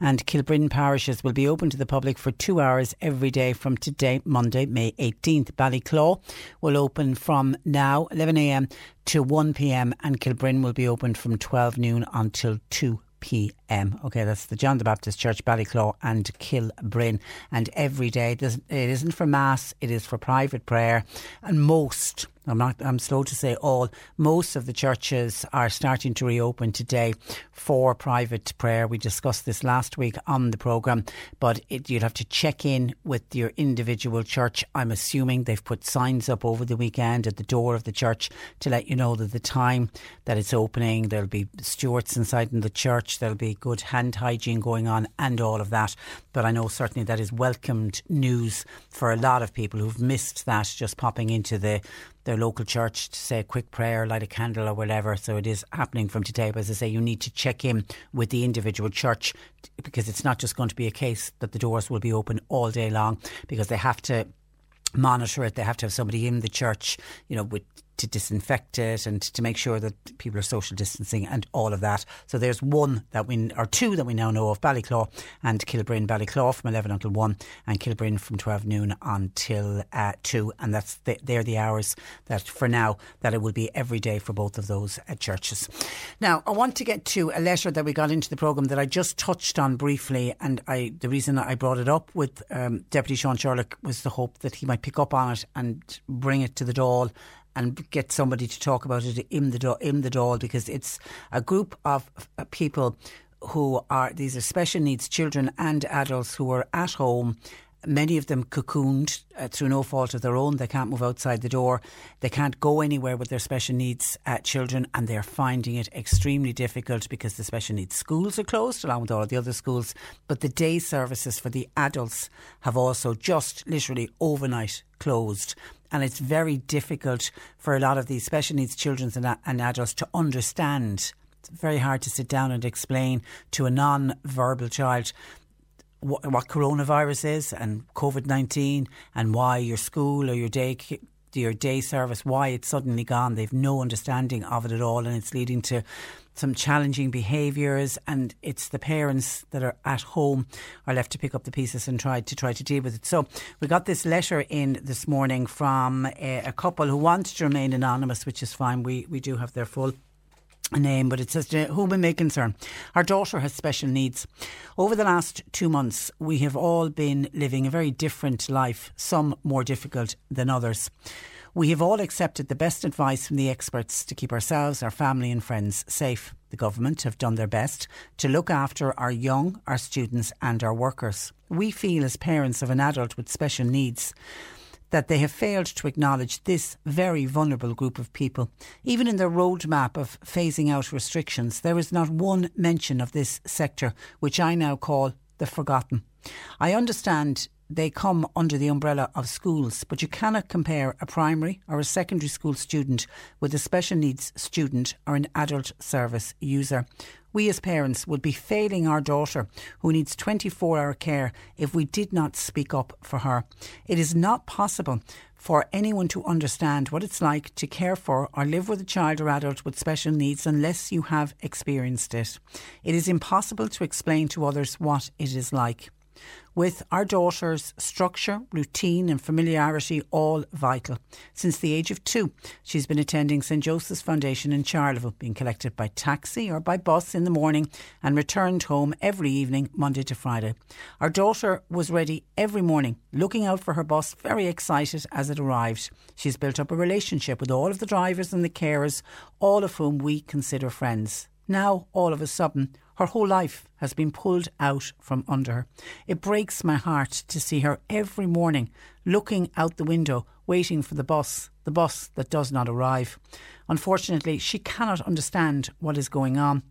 and Kilbrin parishes will be open to the public for two hours every day from today, Monday, May 18th. Ballyclough will open from now, 11am to 1pm, and Kilbrin will be open from 12 noon until 2 p.m. Okay, that's the John the Baptist Church, Ballyclough and Kilbrin. And every day, it isn't for mass, it is for private prayer. And most I'm not. I'm slow to say all. Most of the churches are starting to reopen today for private prayer. We discussed this last week on the program, but it, you'd have to check in with your individual church. I'm assuming they've put signs up over the weekend at the door of the church to let you know that the time that it's opening. There'll be stewards inside in the church. There'll be good hand hygiene going on and all of that. But I know certainly that is welcomed news for a lot of people who've missed that just popping into the their local church to say a quick prayer, light a candle or whatever. So it is happening from today. But as I say, you need to check in with the individual church because it's not just going to be a case that the doors will be open all day long because they have to monitor it. They have to have somebody in the church, you know, with to disinfect it and to make sure that people are social distancing and all of that. So there's one that we, or two that we now know of, Ballyclough and Kilbrin. Ballyclough from 11 until 1 and Kilbrin from 12 noon until uh, 2. And that's the, they're the hours that for now that it will be every day for both of those uh, churches. Now, I want to get to a letter that we got into the programme that I just touched on briefly. And I the reason I brought it up with um, Deputy Sean Sherlock was the hope that he might pick up on it and bring it to the Dáil and get somebody to talk about it in the in the Dáil because it's a group of people who are these are special needs children and adults who are at home many of them cocooned uh, through no fault of their own. They can't move outside the door. They can't go anywhere with their special needs uh, children, and they're finding it extremely difficult because the special needs schools are closed, along with all of the other schools. But the day services for the adults have also just literally overnight closed and it's very difficult for a lot of these special needs children and, and adults to understand. It's very hard to sit down and explain to a non-verbal child what, what coronavirus is and COVID nineteen and why your school or your day your day service why it's suddenly gone. They've no understanding of it at all, and it's leading to some challenging behaviours and it's the parents that are at home are left to pick up the pieces and try to try to deal with it. So we got this letter in this morning from a, a couple who want to remain anonymous, which is fine. We we do have their full name, but it says to whom it may concern. Our daughter has special needs. Over the last two months, we have all been living a very different life, some more difficult than others. We have all accepted the best advice from the experts to keep ourselves, our family, and friends safe. The government have done their best to look after our young, our students, and our workers. We feel, as parents of an adult with special needs, that they have failed to acknowledge this very vulnerable group of people. Even in their roadmap of phasing out restrictions, there is not one mention of this sector, which I now call the forgotten. I understand they come under the umbrella of schools, but you cannot compare a primary or a secondary school student with a special needs student or an adult service user. We as parents would be failing our daughter who needs 24 hour care if we did not speak up for her. It is not possible for anyone to understand what it's like to care for or live with a child or adult with special needs unless you have experienced it. It is impossible to explain to others what it is like with our daughter's structure, routine, and familiarity all vital. Since the age of two, she's been attending St Joseph's Foundation in Charleville, being collected by taxi or by bus in the morning and returned home every evening, Monday to Friday. Our daughter was ready every morning, looking out for her bus, very excited as it arrived. She's built up a relationship with all of the drivers and the carers, all of whom we consider friends. Now, all of a sudden, her whole life has been pulled out from under her. It breaks my heart to see her every morning looking out the window, waiting for the bus, the bus that does not arrive. Unfortunately, she cannot understand what is going on.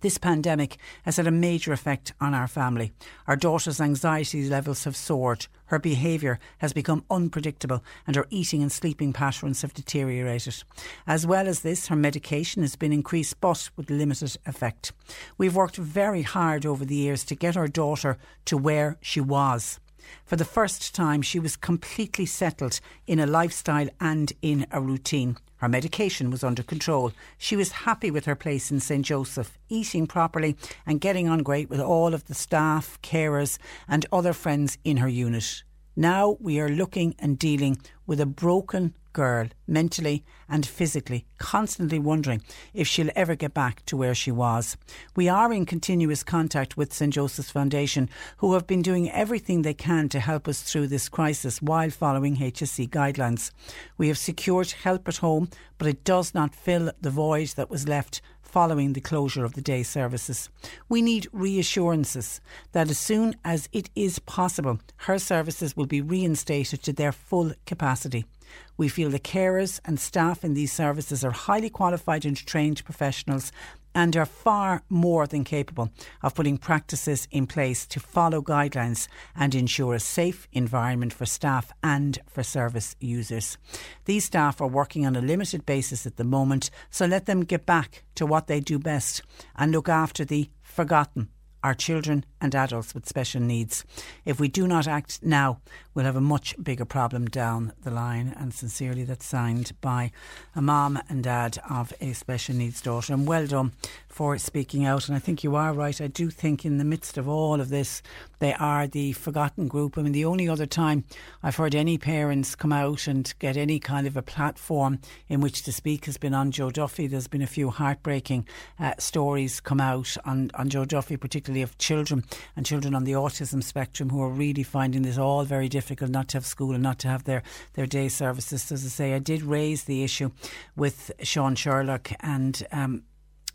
This pandemic has had a major effect on our family. Our daughter's anxiety levels have soared, her behaviour has become unpredictable, and her eating and sleeping patterns have deteriorated. As well as this, her medication has been increased but with limited effect. We've worked very hard over the years to get our daughter to where she was. For the first time, she was completely settled in a lifestyle and in a routine. Her medication was under control. She was happy with her place in St Joseph, eating properly and getting on great with all of the staff, carers, and other friends in her unit. Now we are looking and dealing with a broken, girl, mentally and physically, constantly wondering if she'll ever get back to where she was. We are in continuous contact with St Joseph's Foundation, who have been doing everything they can to help us through this crisis while following HSE guidelines. We have secured help at home, but it does not fill the void that was left following the closure of the day services. We need reassurances that as soon as it is possible, her services will be reinstated to their full capacity. We feel the carers and staff in these services are highly qualified and trained professionals and are far more than capable of putting practices in place to follow guidelines and ensure a safe environment for staff and for service users. These staff are working on a limited basis at the moment, so let them get back to what they do best and look after the forgotten our children and adults with special needs. If we do not act now, we'll have a much bigger problem down the line. And sincerely, that's signed by a mom and dad of a special needs daughter. And well done for speaking out. And I think you are right. I do think in the midst of all of this, they are the forgotten group. I mean, the only other time I've heard any parents come out and get any kind of a platform in which to speak has been on Joe Duffy. There's been a few heartbreaking uh, stories come out on, on Joe Duffy, particularly of children and children on the autism spectrum who are really finding this all very difficult not to have school and not to have their, their day services. So as I say, I did raise the issue with Sean Sherlock and um,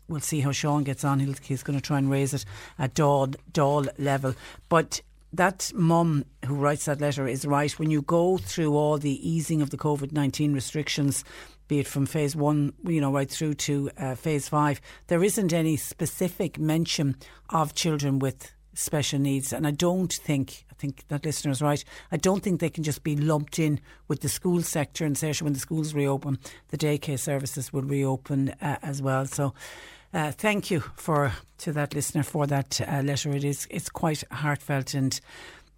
we'll see how Sean gets on. He'll, he's going to try and raise it at Dáil, Dáil level. But that mum who writes that letter is right. When you go through all the easing of the COVID 19 restrictions, be it from phase one, you know, right through to uh, phase five, there isn't any specific mention of children with special needs. And I don't think, I think that listener is right, I don't think they can just be lumped in with the school sector and say, when the schools reopen, the daycare services will reopen uh, as well. So, uh, thank you for to that listener for that uh, letter. It is it's quite heartfelt and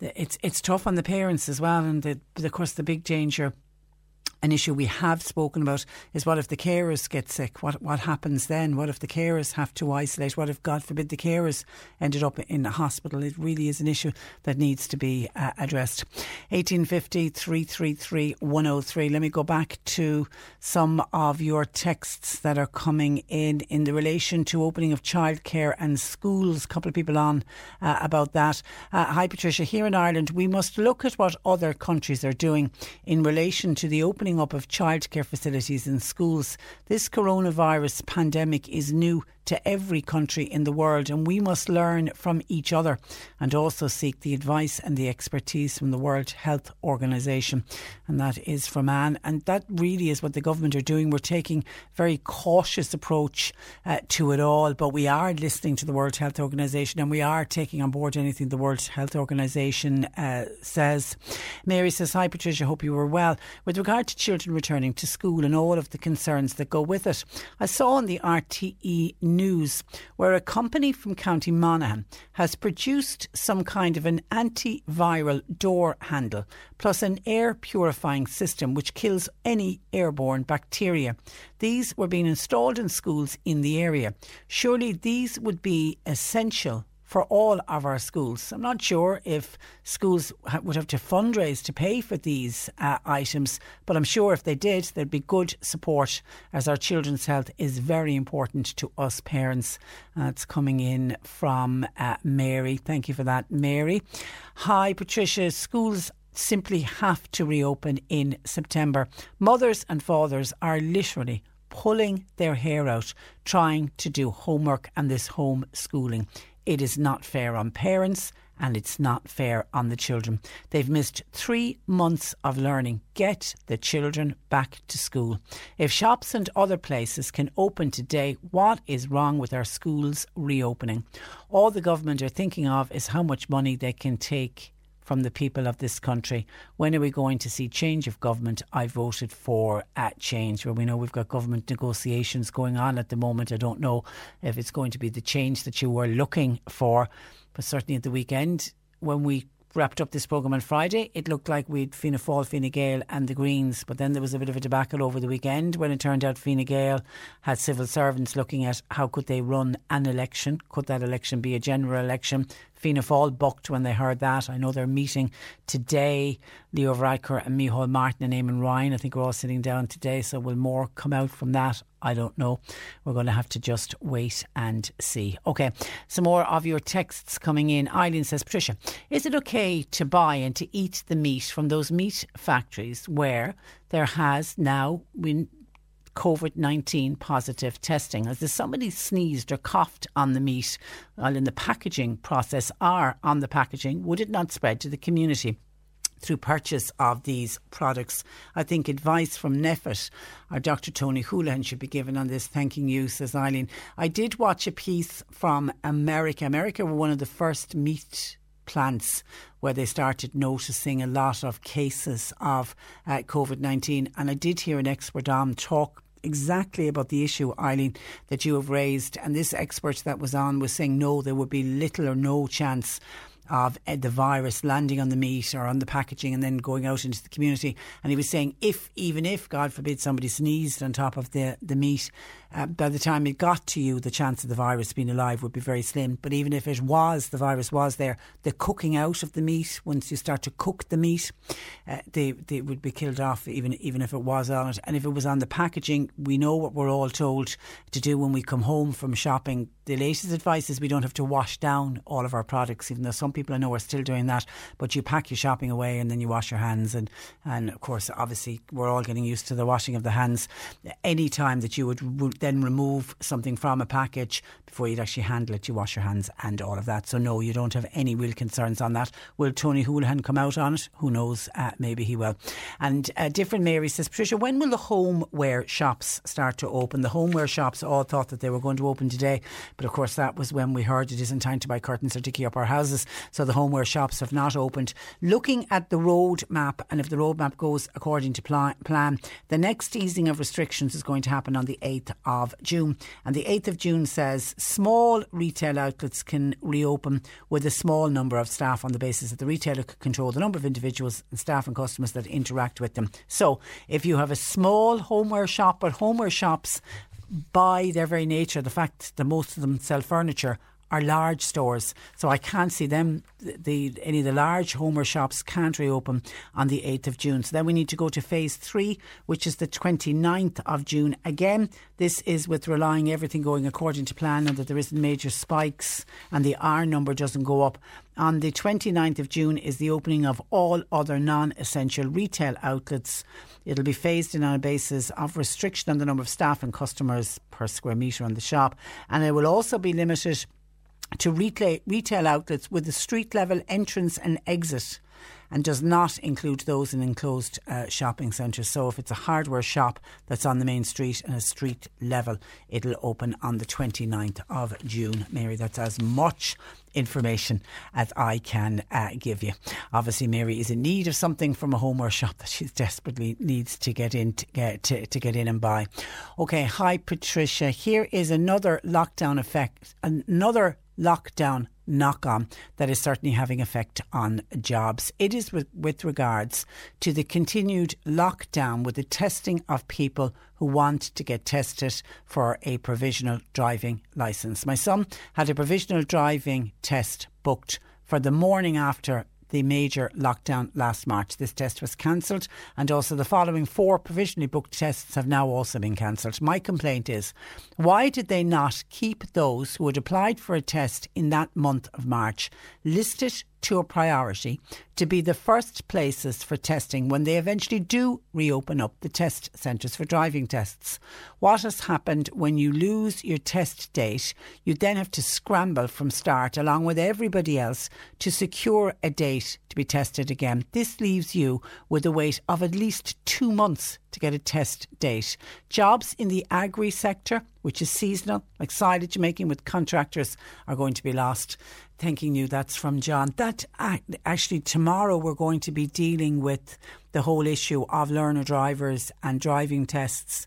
it's it's tough on the parents as well. And the, of course, the big danger an issue we have spoken about is what if the carers get sick? What what happens then? What if the carers have to isolate? What if, God forbid, the carers ended up in a hospital? It really is an issue that needs to be uh, addressed. 1850 333 103. Let me go back to some of your texts that are coming in in the relation to opening of childcare and schools. A couple of people on uh, about that. Uh, hi, Patricia. Here in Ireland, we must look at what other countries are doing in relation to the opening up of childcare facilities in schools. This coronavirus pandemic is new to every country in the world, and we must learn from each other and also seek the advice and the expertise from the World Health Organization. And that is from Anne. And that really is what the government are doing. We're taking very cautious approach uh, to it all, but we are listening to the World Health Organization and we are taking on board anything the World Health Organization uh, says. Mary says, Hi Patricia, hope you were well. With regard to children returning to school and all of the concerns that go with it, I saw on the RTE news where a company from County Monaghan has produced some kind of an antiviral door handle plus an air purifying system which kills any airborne bacteria. These were being installed in schools in the area. Surely these would be essential for all of our schools. I'm not sure if schools would have to fundraise to pay for these uh, items, but I'm sure if they did, there'd be good support as our children's health is very important to us parents. Uh, it's coming in from uh, Mary. Thank you for that, Mary. Hi, Patricia. Schools simply have to reopen in September. Mothers and fathers are literally pulling their hair out trying to do homework and this homeschooling. It is not fair on parents and it's not fair on the children. They've missed three months of learning. Get the children back to school. If shops and other places can open today, what is wrong with our schools reopening? All the government are thinking of is how much money they can take from the people of this country. When are we going to see change of government? I voted for at change, where we know we've got government negotiations going on at the moment. I don't know if it's going to be the change that you were looking for, but certainly at the weekend when we wrapped up this programme on Friday, it looked like we'd Fianna Fáil, Fine Gael and the Greens. But then there was a bit of a debacle over the weekend when it turned out Fine Gael had civil servants looking at how could they run an election. Could that election be a general election? Fianna Fáil booked when they heard that. I know they're meeting today. Leo Varadkar and Micheál Martin and Eamon Ryan. I think we're all sitting down today. So will more come out from that? I don't know. We're going to have to just wait and see. Okay, some more of your texts coming in. Eileen says, Patricia, is it okay to buy and to eat the meat from those meat factories where there has now been COVID 19 positive testing. As if somebody sneezed or coughed on the meat while in the packaging process or on the packaging, would it not spread to the community? through purchase of these products. I think advice from NPHET or Dr. Tony Holohan should be given on this. Thanking you, says Eileen. I did watch a piece from America. America were one of the first meat plants where they started noticing a lot of cases of uh, COVID 19. And I did hear an expert on talk exactly about the issue, Eileen, that you have raised. And this expert that was on was saying no, there would be little or no chance of uh, the virus landing on the meat or on the packaging and then going out into the community. And he was saying, if, even if, God forbid, somebody sneezed on top of the, the meat, uh, by the time it got to you, the chance of the virus being alive would be very slim. But even if it was, the virus was there, the cooking out of the meat, once you start to cook the meat, uh, they, they would be killed off, even, even if it was on it. And if it was on the packaging, we know what we're all told to do when we come home from shopping. The latest advice is we don't have to wash down all of our products, even though some people I know are still doing that. But you pack your shopping away and then you wash your hands. And, and of course, obviously, we're all getting used to the washing of the hands. Any time that you would then remove something from a package before you'd actually handle it, you wash your hands and all of that. So, no, you don't have any real concerns on that. Will Tony Holohan come out on it? Who knows? Uh, maybe he will. And uh, Different Mary says, Patricia, when will the homeware shops start to open? The homeware shops all thought that they were going to open today, but of course, that was when we heard it isn't time to buy curtains or to key up our houses. So, the homeware shops have not opened. Looking at the road map, and if the road map goes according to plan, the next easing of restrictions is going to happen on the 8th of June. And the 8th of June says small retail outlets can reopen with a small number of staff on the basis that the retailer could control the number of individuals and staff and customers that interact with them. So if you have a small homeware shop, but homeware shops by their very nature, the fact that most of them sell furniture are large stores. So I can't see them, the, any of the large Homer shops can't reopen on the 8th of June. So then we need to go to phase three, which is the 29th of June. Again, this is with relying everything going according to plan and that there isn't major spikes and the R number doesn't go up. On the 29th of June is the opening of all other non essential retail outlets. It'll be phased in on a basis of restriction on the number of staff and customers per square metre on the shop. And it will also be limited to retail, outlets with a street level entrance and exit and does not include those in enclosed uh, shopping centres. So if it's a hardware shop that's on the main street and a street level, it'll open on the 29th of June. Mary, that's as much information as I can uh, give you. Obviously, Mary is in need of something from a homeware shop that she desperately needs to get in to get, to, to get in and buy. Okay, hi Patricia. Here is another lockdown effect, another lockdown knock on that is certainly having effect on jobs. It is with, with regards to the continued lockdown with the testing of people who want to get tested for a provisional driving licence. My son had a provisional driving test booked for the morning after the major lockdown last March. This test was cancelled, and also the following four provisionally booked tests have now also been cancelled. My complaint is why did they not keep those who had applied for a test in that month of March listed to a priority to be the first places for testing when they eventually do reopen up the test centres for driving tests. What has happened when you lose your test date? You then have to scramble from start along with everybody else to secure a date to be tested again. This leaves you with a wait of at least two months to get a test date. Jobs in the agri sector, which is seasonal, like silage making with contractors, are going to be lost. Thanking you. That's from John. That actually tomorrow we're going to be dealing with the whole issue of learner drivers and driving tests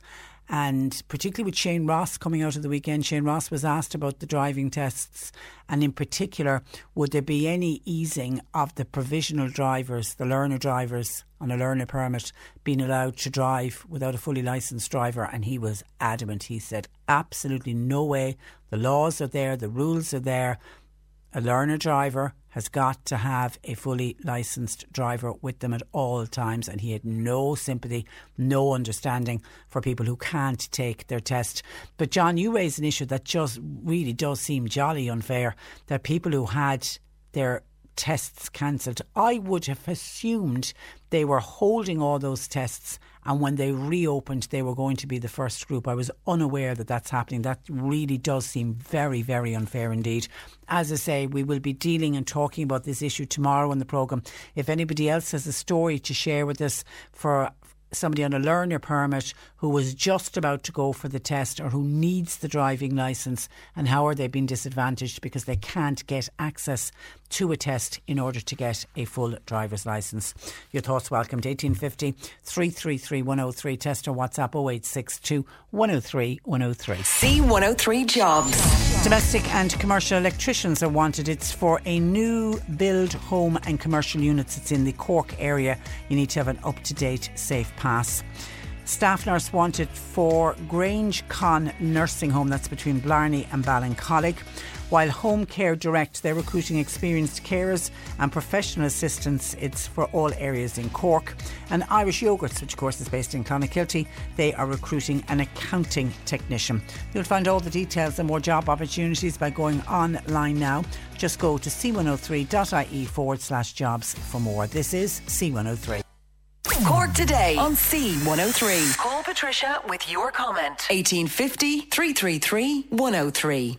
and particularly with Shane Ross coming out of the weekend, Shane Ross was asked about the driving tests, and in particular, would there be any easing of the provisional drivers, the learner drivers on a learner permit, being allowed to drive without a fully licensed driver? And he was adamant. He said, absolutely no way. The laws are there, the rules are there a learner driver has got to have a fully licensed driver with them at all times, and he had no sympathy, no understanding for people who can't take their test. But, John, you raised an issue that just really does seem jolly unfair that people who had their tests cancelled. I would have assumed they were holding all those tests and when they reopened they were going to be the first group. I was unaware that that's happening. That really does seem very, very unfair indeed. As I say, we will be dealing and talking about this issue tomorrow on the programme. If anybody else has a story to share with us for somebody on a learner permit who was just about to go for the test or who needs the driving licence and how are they being disadvantaged because they can't get access to a test in order to get a full driver's licence. Your thoughts welcome to 1850 333 103 test or WhatsApp 0862 103 103. C103 Jobs. Domestic and commercial electricians are wanted. It's for a new build home and commercial units. It's in the Cork area. You need to have an up to date safe pass. Staff nurse wanted for Grange Con Nursing Home, that's between Blarney and Ballincollig. While Home Care Direct, they're recruiting experienced carers and professional assistants. It's for all areas in Cork. And Irish Yogurts, which of course is based in Clonakilty, they are recruiting an accounting technician. You'll find all the details and more job opportunities by going online now. Just go to c103.ie forward slash jobs for more. This is C103. Cork today on C103. Call Patricia with your comment. 1850 333 103.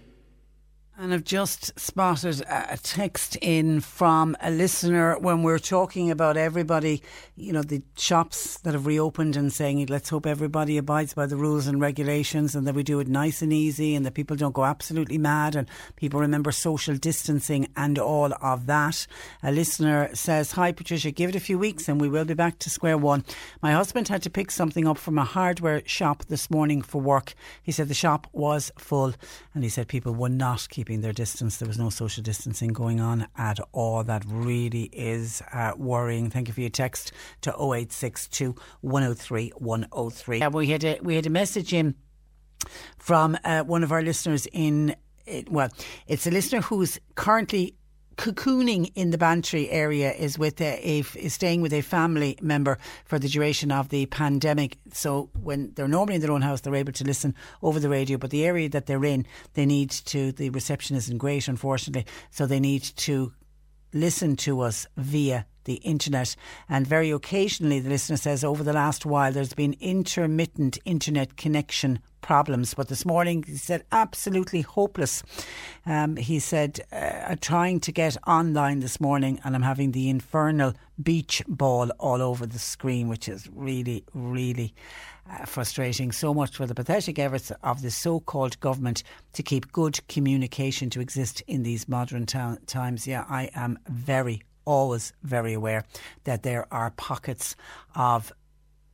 And I've just spotted a text in from a listener when we're talking about everybody, you know, the shops that have reopened and saying, let's hope everybody abides by the rules and regulations and that we do it nice and easy and that people don't go absolutely mad and people remember social distancing and all of that. A listener says, Hi, Patricia, give it a few weeks and we will be back to square one. My husband had to pick something up from a hardware shop this morning for work. He said the shop was full and he said people were not keeping keeping their distance. There was no social distancing going on at all. That really is uh, worrying. Thank you for your text to 0862 103 103. Uh, we, had a, we had a message in from uh, one of our listeners in, well, it's a listener who's currently cocooning in the Bantry area is with a, a, is staying with a family member for the duration of the pandemic. So when they're normally in their own house, they're able to listen over the radio. But the area that they're in, they need to. The reception isn't great, unfortunately. So they need to listen to us via the internet. And very occasionally, the listener says, over the last while, there's been intermittent internet connection problems. But this morning, he said, absolutely hopeless. Um, he said, uh, trying to get online this morning, and I'm having the infernal beach ball all over the screen, which is really, really. Uh, frustrating so much for the pathetic efforts of the so called government to keep good communication to exist in these modern ta- times. Yeah, I am very, always very aware that there are pockets of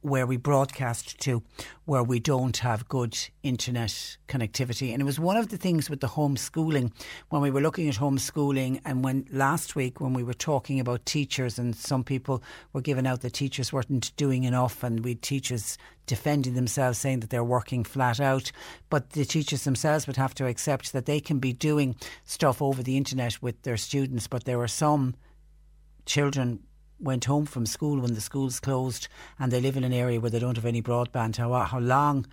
where we broadcast to where we don't have good internet connectivity. And it was one of the things with the homeschooling when we were looking at homeschooling and when last week when we were talking about teachers and some people were giving out that teachers weren't doing enough and we teachers defending themselves saying that they're working flat out. But the teachers themselves would have to accept that they can be doing stuff over the internet with their students, but there were some children went home from school when the schools closed and they live in an area where they don't have any broadband. How, how long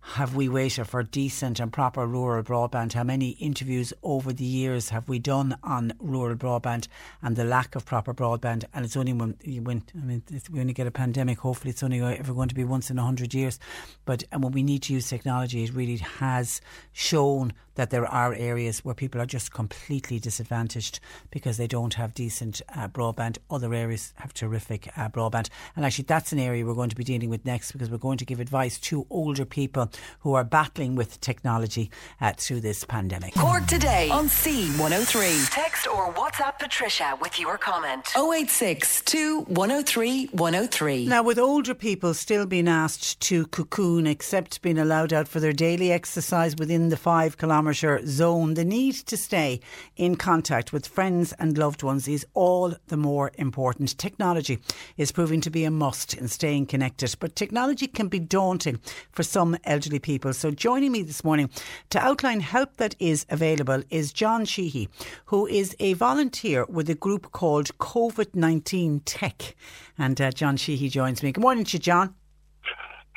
have we waited for decent and proper rural broadband? How many interviews over the years have we done on rural broadband and the lack of proper broadband? And it's only when you went, I mean, we only get a pandemic. Hopefully, it's only ever going to be once in a hundred years. But and when we need to use technology, it really has shown that there are areas where people are just completely disadvantaged because they don't have decent uh, broadband. Other areas have terrific uh, broadband. And actually, that's an area we're going to be dealing with next because we're going to give advice to older people who are battling with technology uh, through this pandemic. Cork today on C103. Text or WhatsApp Patricia with your comment. 086 103 103. Now, with older people still being asked to cocoon except being allowed out for their daily exercise within the five kilometre zone, the need to stay in contact with friends and loved ones is all the more important. Technology is proving to be a must in staying connected, but technology can be daunting for some elderly people. So joining me this morning to outline help that is available is John Sheehy, who is a volunteer with a group called COVID 19 Tech. And uh, John Sheehy joins me. Good morning to you, John.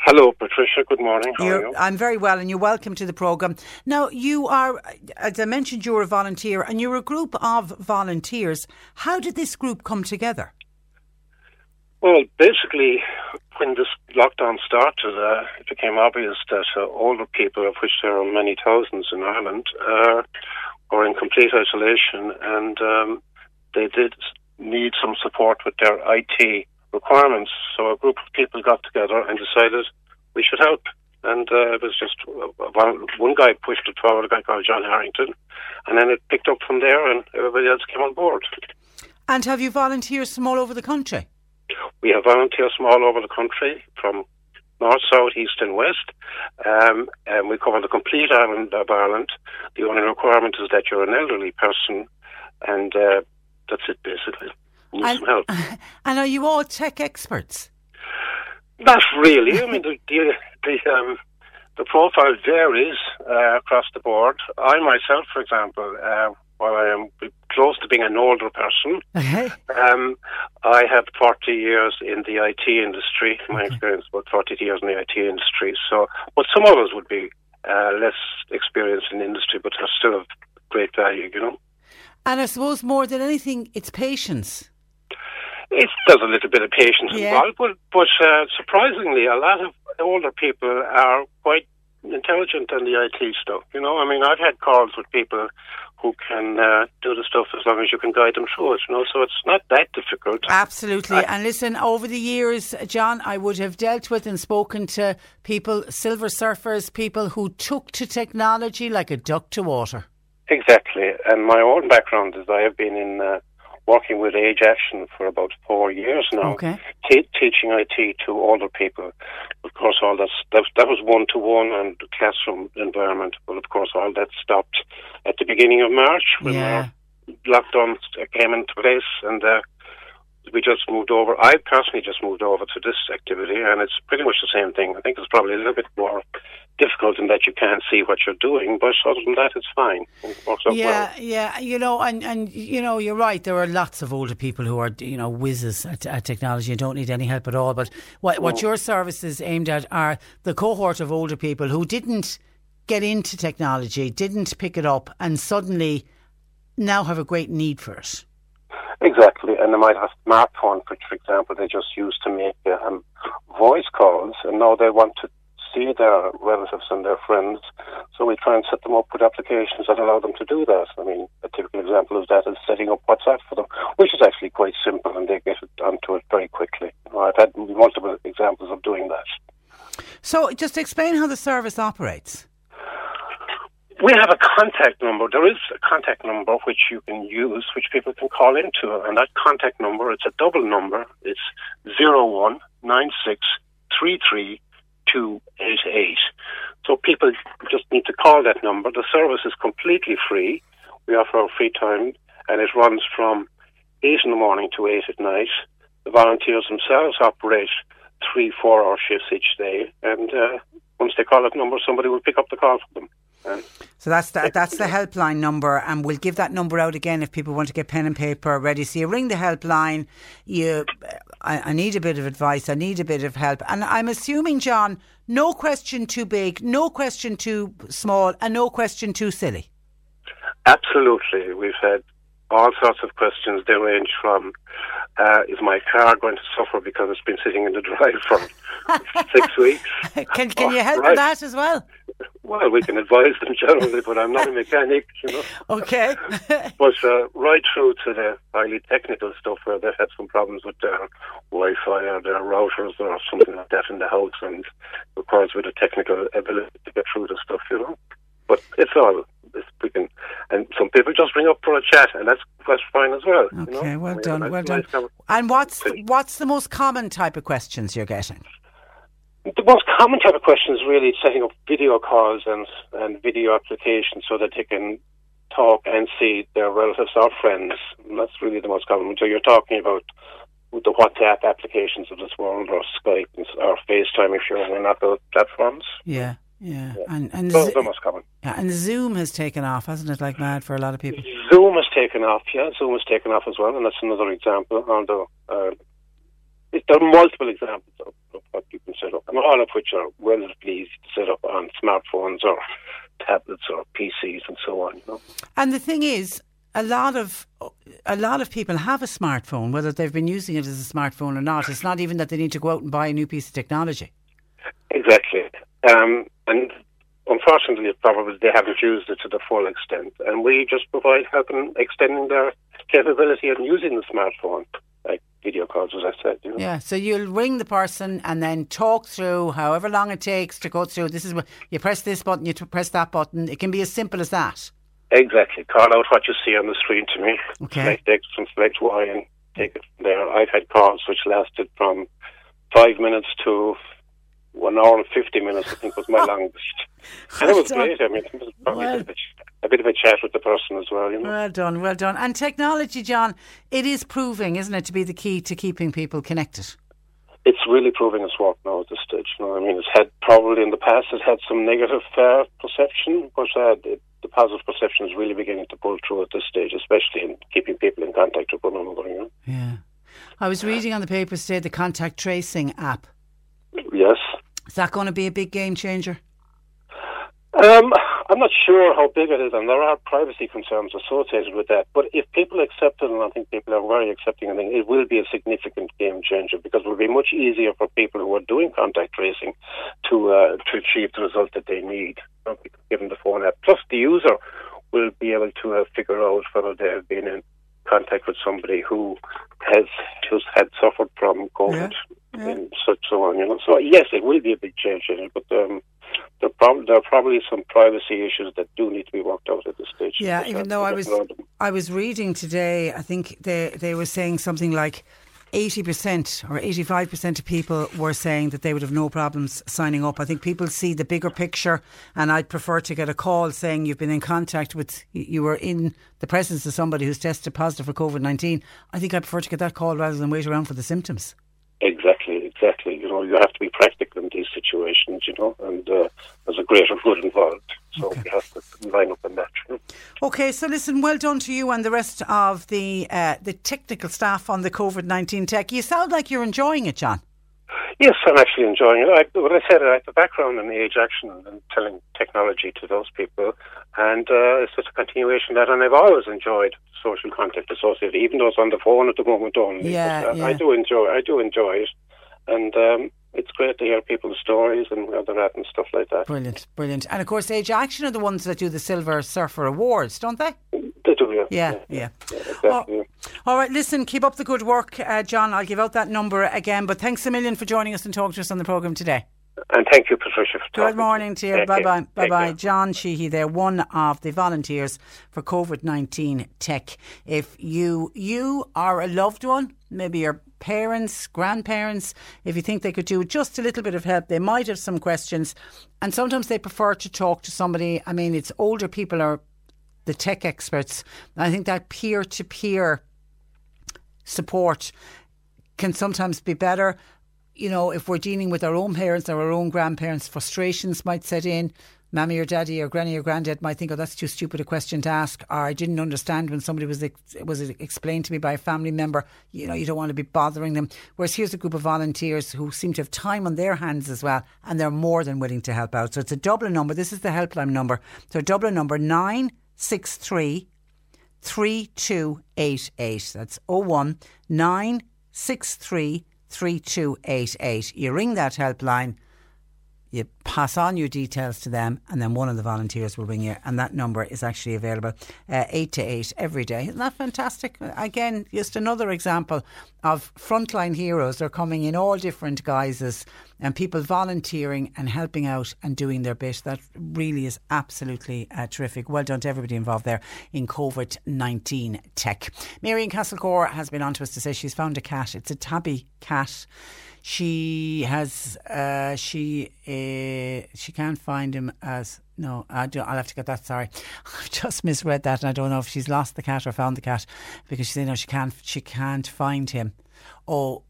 Hello, Patricia. Good morning. How You're, are you? I'm very well, and you're welcome to the programme. Now, you are, as I mentioned, you're a volunteer, and you're a group of volunteers. How did this group come together? Well, basically, when this lockdown started, uh, it became obvious that uh, older people, of which there are many thousands in Ireland, uh, were in complete isolation, and um, they did need some support with their IT requirements. So a group of people got together and decided we should help. And uh, it was just one, one guy pushed it forward, a guy called John Harrington, and then it picked up from there, and everybody else came on board. And have you volunteers from all over the country? We have volunteers from all over the country, from north, south, east, and west, um, and we cover the complete island of Ireland. The only requirement is that you're an elderly person, and uh, that's it basically. Need And, some help. and are you all tech experts? Not really. I mean, the the the, um, the profile varies uh, across the board. I myself, for example, uh, while I am close to being an older person, Okay. um, I have 40 years in the IT industry. My experience about 40 years in the IT industry. So, but some others would be uh, less experienced in the industry, but are still of great value. You know. And I suppose more than anything, it's patience. It, there's a little bit of patience Yeah. involved, but, but uh, surprisingly, a lot of older people are quite intelligent in the IT stuff. You know, I mean, I've had calls with people who can uh, do the stuff as long as you can guide them through it. You know, so it's not that difficult. Absolutely. and listen, over the years, John, I would have dealt with and spoken to people, silver surfers, people who took to technology like a duck to water. Exactly. And my own background is I have been in uh, working with Age Action for about four years now, Okay. te- teaching IT to older people. Of course, all that's, that, that was one to one and classroom environment. But of course, all that stopped at the beginning of March when Yeah. lockdown came into place, and uh, we just moved over. I personally just moved over to this activity, and it's pretty much the same thing. I think it's probably a little bit more difficult in that you can't see what you're doing, but other than that, it's fine. It Yeah, well. yeah, you know, and, and you know, you're right. There are lots of older people who are, you know, whizzes at, at technology and don't need any help at all. But what, what mm. your service is aimed at are the cohort of older people who didn't get into technology, didn't pick it up, and suddenly now have a great need for it. Exactly, and they might have smartphone, which, for example, they just use to make um, voice calls, and now they want to see their relatives and their friends. So we try and set them up with applications that allow them to do that. I mean, a typical example of that is setting up WhatsApp for them, which is actually quite simple, and they get onto it very quickly. I've had multiple examples of doing that. So, just explain how the service operates. We have a contact number. There is a contact number which you can use, which people can call into, and that contact number it's a Dublin number. It's zero one nine six three three two eight eight. So people just need to call that number. The service is completely free. We offer our free time, and it runs from eight in the morning to eight at night. The volunteers themselves operate three four-hour shifts each day, and uh, once they call that number, somebody will pick up the call for them. And So that's the, that's the helpline number, and we'll give that number out again if people want to get pen and paper ready. So you ring the helpline. You, I, I need a bit of advice. I need a bit of help, and I'm assuming, John, no question too big, no question too small, and no question too silly. Absolutely. We've had all sorts of questions. They range from uh, is my car going to suffer because it's been sitting in the drive for six weeks? Can can you help Right. with that as well? Well, we can advise them generally, but I'm not a mechanic, you know. Okay. But uh, right through to the highly technical stuff where they've had some problems with their Wi-Fi or their routers or something like that in the house and requires a bit of technical ability to get through the stuff, you know. But it's all it's, we can, and some people just ring up for a chat, and that's that's fine as well. you know. Okay, well We done, nice- well done. nice And what's what's the most common type of questions you're getting? The most common type of question is really setting up video calls and and video applications so that they can talk and see their relatives or friends. And that's really the most common. So you're talking about the WhatsApp applications of this world, or Skype, or FaceTime if you're on those platforms. Yeah, Yeah, and and Those the most common. yeah, and Zoom has taken off, hasn't it? Like mad for a lot of people. Zoom has taken off. Yeah, Zoom has taken off as well, and that's another example. Although uh, it, there are multiple examples of, of what you can set up, and all of which are relatively easy to set up on smartphones or tablets or PCs and so on. You know. And the thing is, a lot of a lot of people have a smartphone, whether they've been using it as a smartphone or not. It's not even that they need to go out and buy a new piece of technology. Exactly. Um, and unfortunately, probably they haven't used it to the full extent. And we just provide help in extending their capability and using the smartphone, video calls, as I said. You know? Yeah, so you'll ring the person and then talk through however long it takes to go through. This is what you press this button, you press that button. It can be as simple as that. Exactly. Call out what you see on the screen to me. Okay. Select X and select Y and take it from there. I've had calls which lasted from five minutes to one hour and 50 minutes, I think was my longest. And it was great. I mean, it was probably Well- a, bit of a, a bit of a chat with the person as well, you know. Well done, well done. And technology, John, it is proving, isn't it, to be the key to keeping people connected. it's really proving its work now at this stage. You know, I mean, it's had probably in the past it had some negative uh, perception, but uh, the, the positive perception is really beginning to pull through at this stage, especially in keeping people in contact with one another. You know? Yeah. I was reading on the papers today the contact tracing app. Is that going to be a big game changer? Um, I'm not sure how big it is, and there are privacy concerns associated with that. But if people accept it, and I think people are very accepting, I think it will be a significant game changer because it will be much easier for people who are doing contact tracing to uh, to achieve the result that they need. Given the phone app, plus the user will be able to uh, figure out whether they have been in contact with somebody who has just had suffered from COVID and such so on. You know, so yes, it will be a big change in it, but. Um, there, prob- there are probably some privacy issues that do need to be worked out at this stage. Yeah, even though I was. I was reading today, I think they they were saying something like 80% or 85% of people were saying that they would have no problems signing up. I think people see the bigger picture and I'd prefer to get a call saying you've been in contact with you were in the presence of somebody who's tested positive for COVID-19. I think I prefer to get that call rather than wait around for the symptoms. Exactly, exactly. You know, you have to be practical in these situations, you know, and uh, there's a greater good involved. So we have to line up in that. Okay, so listen, well done to you and the rest of the uh, the technical staff on the COVID-19 tech. You sound like you're enjoying it, John. Yes, I'm actually enjoying it. I, when I said it, I have a background in age action and telling technology to those people, and uh, it's just a continuation of that. And I've always enjoyed social contact associated, even though it's on the phone at the moment only. Yeah, but, uh, yeah. I do enjoy. I do enjoy it, and um, it's great to hear people's stories and where they're at and stuff like that. Brilliant, brilliant. And of course, Age Action are the ones that do the Silver Surfer Awards, don't they? They do, yeah. Yeah, yeah. exactly. Oh, all right, listen, keep up the good work, uh, John. I'll give out that number again. But thanks a million for joining us and talking to us on the programme today. And thank you, Patricia. For Good morning to you. Bye bye. Bye bye. John Sheehy there, one of the volunteers for COVID 19 tech. If you you are a loved one, maybe your parents, grandparents, if you think they could do just a little bit of help, they might have some questions. And sometimes they prefer to talk to somebody. I mean, it's older people are the tech experts. I think that peer to peer support can sometimes be better. You know, if we're dealing with our own parents or our own grandparents, frustrations might set in. Mammy or daddy or granny or granddad might think, "Oh, that's too stupid a question to ask," or "I didn't understand when somebody was was explained to me by a family member." You know, you don't want to be bothering them. Whereas here's a group of volunteers who seem to have time on their hands as well, and they're more than willing to help out. So it's a Dublin number. This is the helpline number. So Dublin number nine six three 3288. That's 01 963 3288. You ring that helpline, you pass on your details to them, and then one of the volunteers will ring you. And that number is actually available uh, 8 to 8 every day. Isn't that fantastic? Again, just another example of frontline heroes. They're coming in all different guises and people volunteering and helping out and doing their bit. That really is absolutely uh, terrific. Well done to everybody involved there in COVID 19 tech. Marion Castlecor has been on to us to say she's found a cat. It's a tabby cat. She has, uh, she uh, she can't find him as, no, I do, I'll have to get that, sorry. I've just misread that and I don't know if she's lost the cat or found the cat because she said no, she can't, she can't find him. Oh,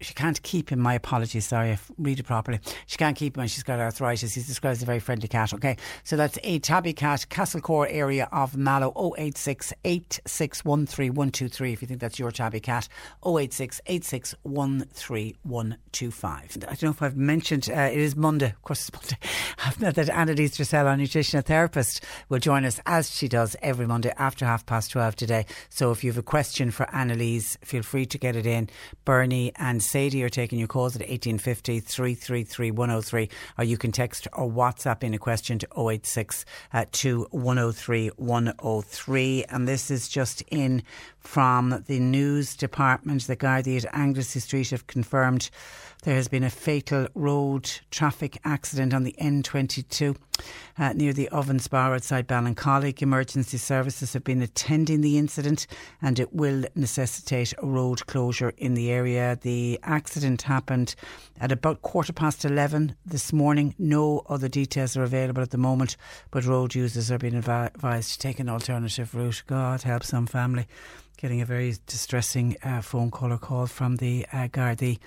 she can't keep him. My apologies. Sorry, I read it properly. She can't keep him and she's got arthritis. He's described as a very friendly cat. Okay. So that's a tabby cat, Castlecor area of Mallow 086 8613123 if you think that's your tabby cat. 086 8613125. I don't know if I've mentioned, uh, it is Monday. Of course, it's Monday. that Annalise Dressel, our nutritional therapist, will join us as she does every Monday after half past 12 today. So if you have a question for Annalise, feel free to get it in. Bernie and Sadie are taking your calls at 1850 333 103, or you can text or WhatsApp in a question to 086 uh, to 103 103. And this is just in from the news department. The Gardaí at Anglesey Street have confirmed there has been a fatal road traffic accident on the N22 uh, near the Ovens Bar outside Ballincollig. Emergency services have been attending the incident and it will necessitate a road closure in the area. The accident happened at about quarter past 11 this morning. No other details are available at the moment, but road users are being advised to take an alternative route. God help some family getting a very distressing uh, phone call or call from the uh, Gardaí,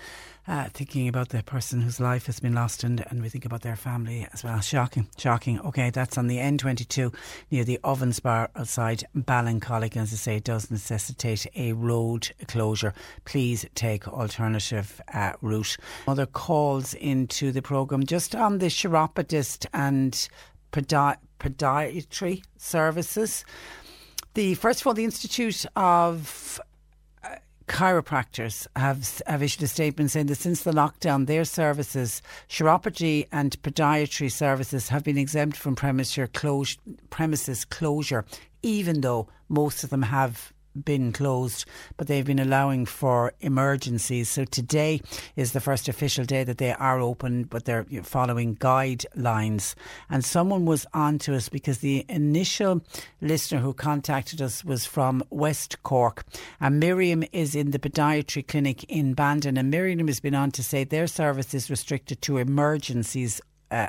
uh, thinking about the person whose life has been lost, and, and we think about their family as well. Shocking, shocking. Okay, that's on the N22 near the Ovens Bar outside Ballincollig. As I say, it does necessitate a road closure. Please take alternative uh, route. Other calls into the programme just on the chiropodist and podi- podiatry services. The first of all, the Institute of uh, chiropractors have have issued a statement saying that since the lockdown, their services, chiropody and podiatry services, have been exempt from closure, premises closure, even though most of them have been closed, but they've been allowing for emergencies. So today is the first official day that they are open, but they're following guidelines. And someone was on to us because the initial listener who contacted us was from West Cork. And Miriam is in the podiatry clinic in Bandon. And Miriam has been on to say their service is restricted to emergencies uh,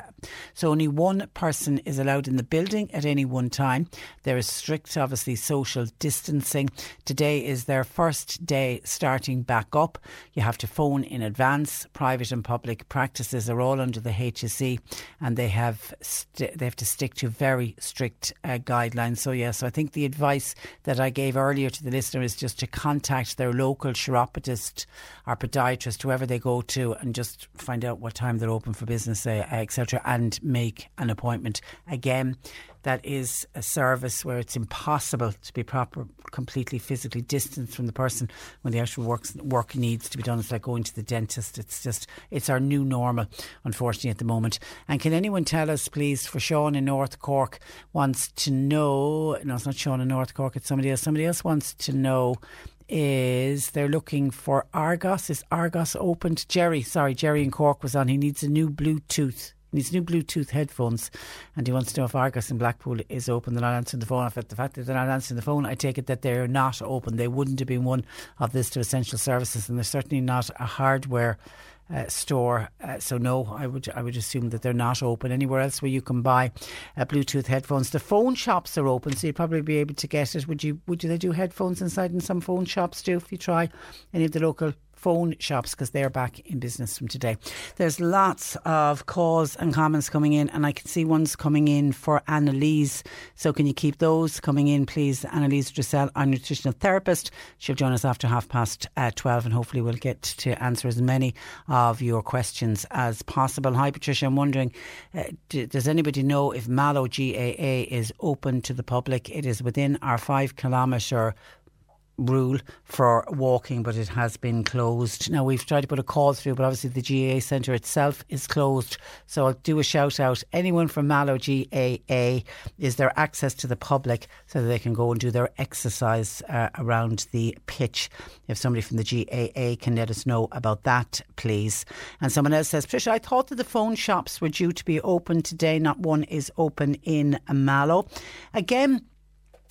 so only one person is allowed in the building at any one time. There is strict, obviously, social distancing. Today is their first day starting back up. You have to phone in advance. Private and public practices are all under the HSE, and they have st- they have to stick to very strict uh, guidelines. So yeah, so I think the advice that I gave earlier to the listener is just to contact their local chiropodist or podiatrist, whoever they go to, and just find out what time they're open for business. Uh, etc., and make an appointment. Again, that is a service where it's impossible to be proper, completely physically distanced from the person when the actual work, work needs to be done. It's like going to the dentist. It's just, it's our new normal, unfortunately, at the moment. And can anyone tell us, please, for Sean in North Cork wants to know, no, it's not Sean in North Cork, it's somebody else. Somebody else wants to know is they're looking for Argos. Is Argos opened? Jerry, sorry, Jerry in Cork was on. He needs a new Bluetooth needs new Bluetooth headphones, and he wants to know if Argos in Blackpool is open. They're not answering the phone. If the fact that they're not answering the phone, I take it that they're not open. They wouldn't have been one of this to essential services, and they're certainly not a hardware. Uh, store. Uh, so no, I would I would assume that they're not open anywhere else where you can buy uh, Bluetooth headphones. The phone shops are open, so you'd probably be able to get it. Would you? Would they do headphones inside in some phone shops too? If you try any of the local phone shops because they're back in business from today. There's lots of calls and comments coming in, and I can see ones coming in for Annalise. So can you keep those coming in, please? Annalise Dressel, our nutritional therapist. She'll join us after half past uh, 12, and hopefully we'll get to answer as many of your questions as possible. Hi, Patricia. I'm wondering, uh, does anybody know if Mallow GAA is open to the public? It is within our five kilometre rule for walking, but it has been closed. Now we've tried to put a call through, but obviously the GAA centre itself is closed. So I'll do a shout out. Anyone from Mallow GAA, is there access to the public so that they can go and do their exercise uh, around the pitch? If somebody from the GAA can let us know about that, please. And someone else says, Patricia, I thought that the phone shops were due to be open today. Not one is open in Mallow. Again,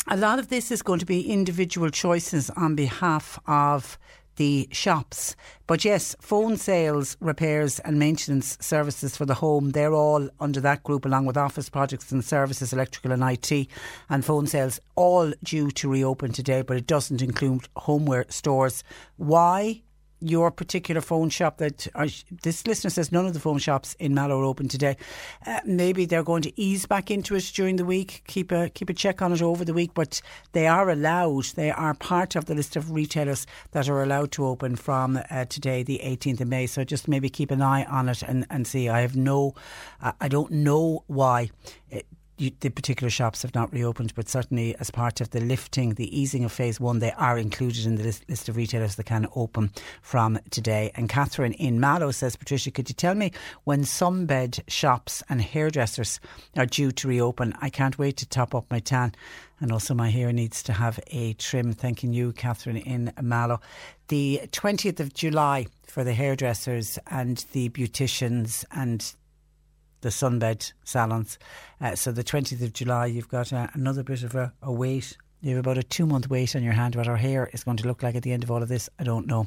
a lot of this is going to be individual choices on behalf of the shops. But yes, phone sales, repairs, and maintenance services for the home, they're all under that group, along with office projects and services, electrical and IT, and phone sales, all due to reopen today, but it doesn't include homeware stores. Why? Your particular phone shop that uh, this listener says none of the phone shops in Mallow are open today. Uh, maybe they're going to ease back into it during the week. Keep a keep a check on it over the week, but they are allowed. They are part of the list of retailers that are allowed to open from uh, today, the 18th of May. So just maybe keep an eye on it and, and see. I have no, I don't know why. It, you, the particular shops have not reopened, but certainly as part of the lifting, the easing of phase one, they are included in the list, list of retailers that can open from today. And Catherine in Mallow says, Patricia, could you tell me when some bed shops and hairdressers are due to reopen? I can't wait to top up my tan. And also, my hair needs to have a trim. Thanking you, Catherine in Mallow. The 20th of July for the hairdressers and the beauticians and the sunbed salons. Uh, so the 20th of July, you've got uh, another bit of a, a wait. You have about a two month wait on your hand. What our hair is going to look like at the end of all of this, I don't know.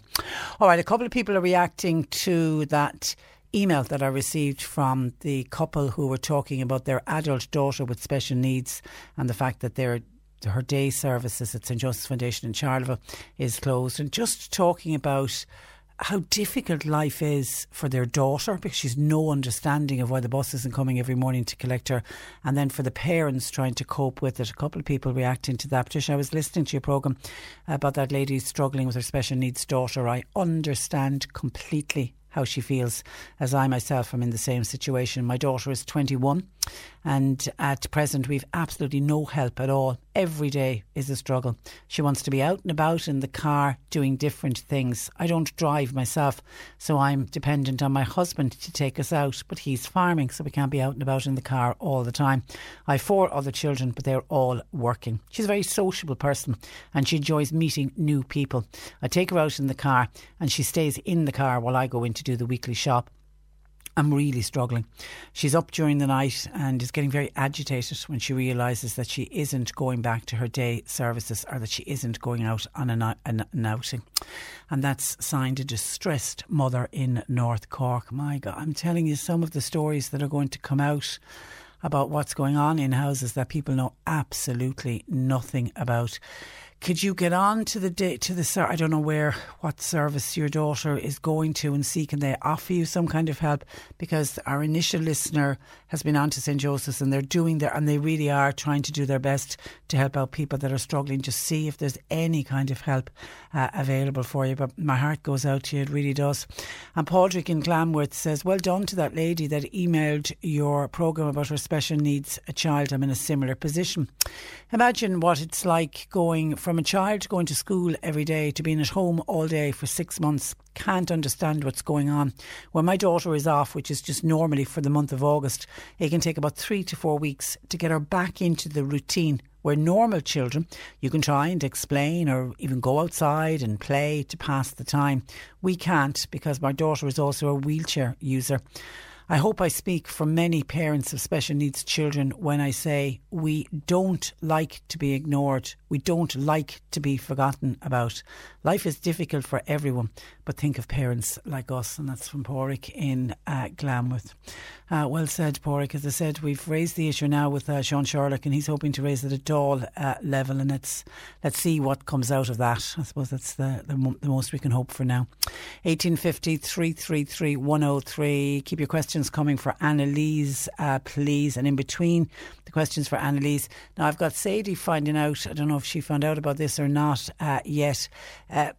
All right, a couple of people are reacting to that email that I received from the couple who were talking about their adult daughter with special needs and the fact that their her day services at St Joseph's Foundation in Charleville is closed, and just talking about how difficult life is for their daughter because she's no understanding of why the bus isn't coming every morning to collect her, and then for the parents trying to cope with it. A couple of people reacting to that. Patricia, I was listening to your programme about that lady struggling with her special needs daughter. I understand completely how she feels, as I myself am in the same situation. My daughter is 21, and at present, we've absolutely no help at all. Every day is a struggle. She wants to be out and about in the car doing different things. I don't drive myself, so I'm dependent on my husband to take us out, but he's farming, so we can't be out and about in the car all the time. I have four other children, but they're all working. She's a very sociable person and she enjoys meeting new people. I take her out in the car and she stays in the car while I go in to do the weekly shop. I'm really struggling. She's up during the night and is getting very agitated when she realises that she isn't going back to her day services or that she isn't going out on an, an, an outing. And that's signed a distressed mother in North Cork. My God, I'm telling you some of the stories that are going to come out about what's going on in houses that people know absolutely nothing about. Could you get on to the day, to the I don't know where what service your daughter is going to and see can they offer you some kind of help because our initial listener has been on to St Joseph's and they're doing their and they really are trying to do their best to help out people that are struggling. Just see if there's any kind of help uh, available for you. But my heart goes out to you, it really does. And Padraig in Glanworth says, "Well done to that lady that emailed your program about her special needs a child. I'm in a similar position. Imagine what it's like going from a child going to school every day to being at home all day for six months can't understand what's going on. When my daughter is off, which is just normally for the month of August, it can take about three to four weeks to get her back into the routine where normal children you can try and explain or even go outside and play to pass the time. We can't because my daughter is also a wheelchair user. I hope I speak for many parents of special needs children when I say we don't like to be ignored. We don't like to be forgotten about. Life is difficult for everyone, but think of parents like us. And that's from Padraig in uh, Glanworth. Uh, well said, Padraig. As I said, we've raised the issue now with uh, Sean Sherlock, and he's hoping to raise it at Dáil uh, level. And let's let's see what comes out of that. I suppose that's the, the, the most we can hope for now. 1850 333 103. Keep your questions coming for Annalise, uh, please. And in between the questions for Annalise, now I've got Sadie finding out. I don't know if she found out about this or not uh, yet. Uh,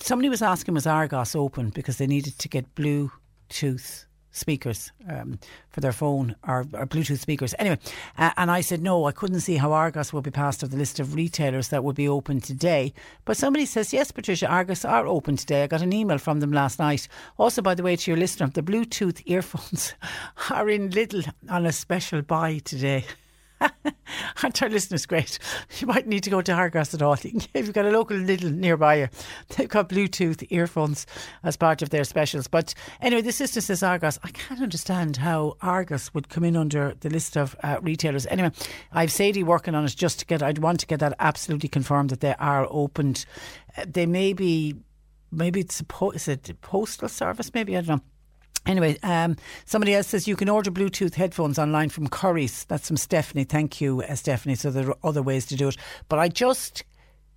somebody was asking, was Argos open because they needed to get Bluetooth speakers um, for their phone or, or Bluetooth speakers. Anyway, uh, and I said no, I couldn't see how Argos would be passed of the list of retailers that would be open today. But somebody says yes, Patricia, Argos are open today. I got an email from them last night. Also, by the way, to your listener, the Bluetooth earphones are in Lidl on a special buy today. Aren't our listeners great? You might need to go to Argos at all. if you've got a local Lidl nearby you, they've got Bluetooth earphones as part of their specials. But anyway, the sister says Argos. I can't understand how Argos would come in under the list of uh, retailers. Anyway, I've Sadie working on it just to get, I'd want to get that absolutely confirmed that they are opened. Uh, they may be, maybe it's a, po- is it postal service, maybe, I don't know Anyway, um, somebody else says you can order Bluetooth headphones online from Curry's. That's from Stephanie. Thank you, uh, Stephanie. So there are other ways to do it. But I just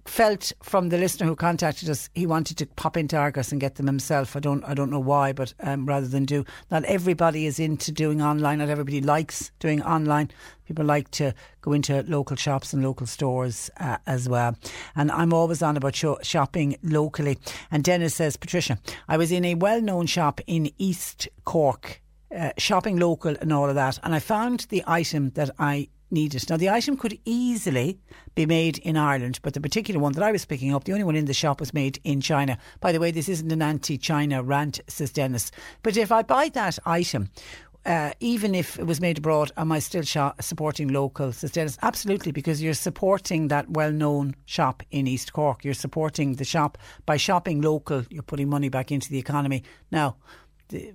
felt from the listener who contacted us he wanted to pop into Argos and get them himself. I don't I don't know why, but um, rather than do not everybody is into doing online. Not everybody likes doing online. People like to go into local shops and local stores uh, as well. And I'm always on about shopping locally. And Dennis says, Patricia, I was in a well known shop in East Cork. Uh, shopping local and all of that, and I found the item that I needed. Now, the item could easily be made in Ireland, but the particular one that I was picking up, the only one in the shop was made in China. By the way, this isn't an anti China rant, says Dennis. But if I buy that item, uh, even if it was made abroad, am I still supporting local? Says absolutely, because you're supporting that well-known shop in East Cork. You're supporting the shop by shopping local. You're putting money back into the economy. Now, the,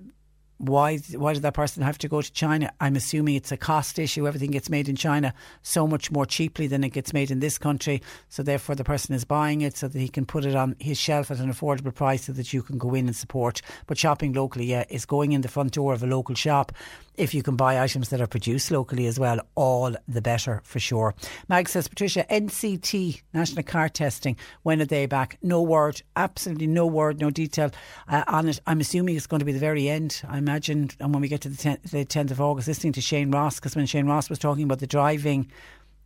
why why did that person have to go to China? I'm assuming it's a cost issue. Everything gets made in China so much more cheaply than it gets made in this country. So therefore, the person is buying it so that he can put it on his shelf at an affordable price, so that you can go in and support. But shopping locally, yeah, is going in the front door of a local shop if you can buy items that are produced locally as well, all the better for sure. Mag says, Patricia, NCT, National Car Testing, when are they back? No word, absolutely no word, no detail uh, on it. I'm assuming it's going to be the very end, I imagine. And when we get to the 10th, the 10th of August, listening to Shane Ross, because when Shane Ross was talking about the driving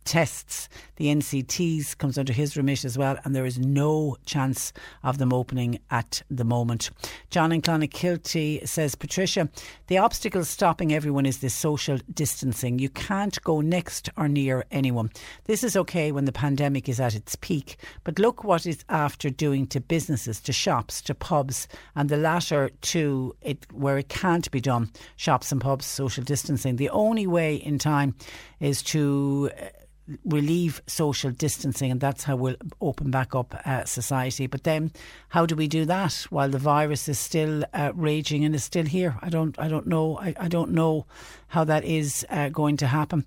tests. The NCTs comes under his remit as well, and there is no chance of them opening at the moment. John in Clonakilty says, Patricia, the obstacle stopping everyone is this social distancing. You can't go next or near anyone. This is okay when the pandemic is at its peak, but look what it's after doing to businesses, to shops, to pubs, and the latter to it where it can't be done. Shops and pubs, social distancing. The only way in time is to relieve social distancing, and that's how we'll open back up uh, society. But then, how do we do that while the virus is still uh, raging and is still here? I don't, I don't know. I, I don't know how that is uh, going to happen.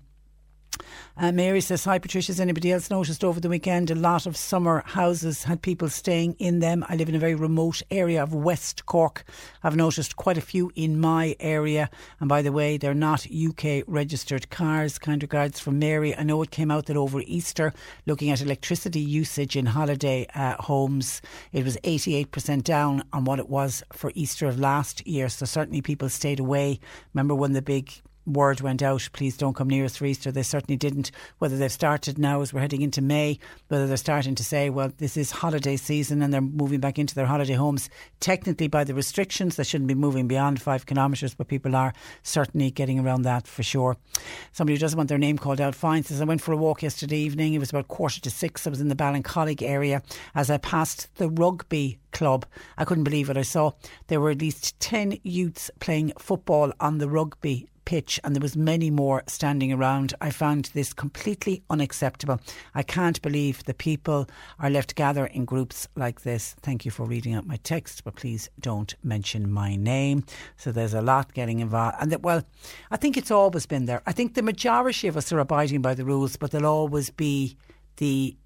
Uh, Mary says, Hi Patricia, has anybody else noticed over the weekend a lot of summer houses had people staying in them? I live in a very remote area of West Cork. I've noticed quite a few in my area. And by the way, they're not UK registered cars. Kind regards from Mary. I know it came out that over Easter, looking at electricity usage in holiday uh, homes, it was 88% down on what it was for Easter of last year. So certainly people stayed away. Remember when the big word went out, please don't come near us for Easter. They certainly didn't. Whether they've started now as we're heading into May, whether they're starting to say, well, this is holiday season and they're moving back into their holiday homes. Technically, by the restrictions, they shouldn't be moving beyond five kilometres, but people are certainly getting around that for sure. Somebody who doesn't want their name called out fine says, I went for a walk yesterday evening. It was about quarter to six. I was in the Ballincollig area. As I passed the rugby club, I couldn't believe what I saw. There were at least 10 youths playing football on the rugby pitch and there was many more standing around. I found this completely unacceptable. I can't believe the people are left gather in groups like this. Thank you for reading out my text, but please don't mention my name. So there's a lot getting involved. And that, well, I think it's always been there. I think the majority of us are abiding by the rules, but there'll always be the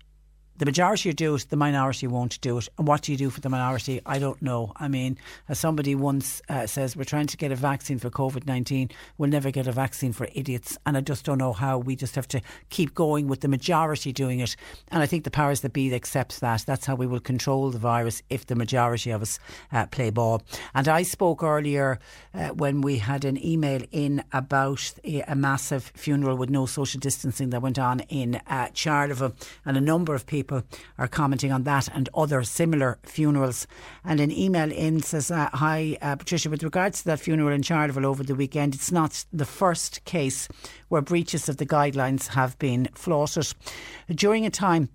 the majority do it, the minority won't do it. And what do you do for the minority? I don't know. I mean, as somebody once uh, says, we're trying to get a vaccine for COVID 19. We'll never get a vaccine for idiots. And I just don't know how. We just have to keep going with the majority doing it. And I think the powers that be accepts that. That's how we will control the virus if the majority of us uh, play ball. And I spoke earlier uh, when we had an email in about a, a, massive funeral with no social distancing that went on in uh, Charleville. And a number of people people are commenting on that and other similar funerals. And an email in says, uh, Hi, uh, Patricia, with regards to that funeral in Charleville over the weekend, it's not the first case where breaches of the guidelines have been flaunted. During a time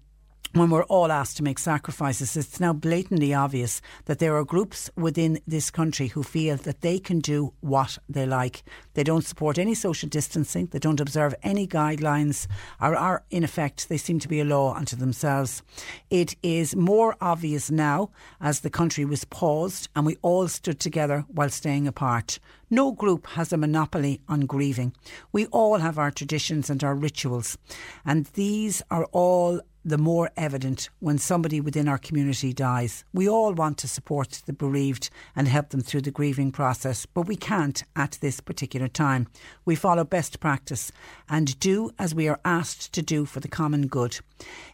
when we're all asked to make sacrifices, it's now blatantly obvious that there are groups within this country who feel that they can do what they like. They don't support any social distancing, they don't observe any guidelines, or are, in effect, they seem to be a law unto themselves. It is more obvious now as the country was paused and we all stood together while staying apart. No group has a monopoly on grieving. We all have our traditions and our rituals, and these are all the more evident when somebody within our community dies. We all want to support the bereaved and help them through the grieving process, but we can't at this particular time. We follow best practice and do as we are asked to do for the common good.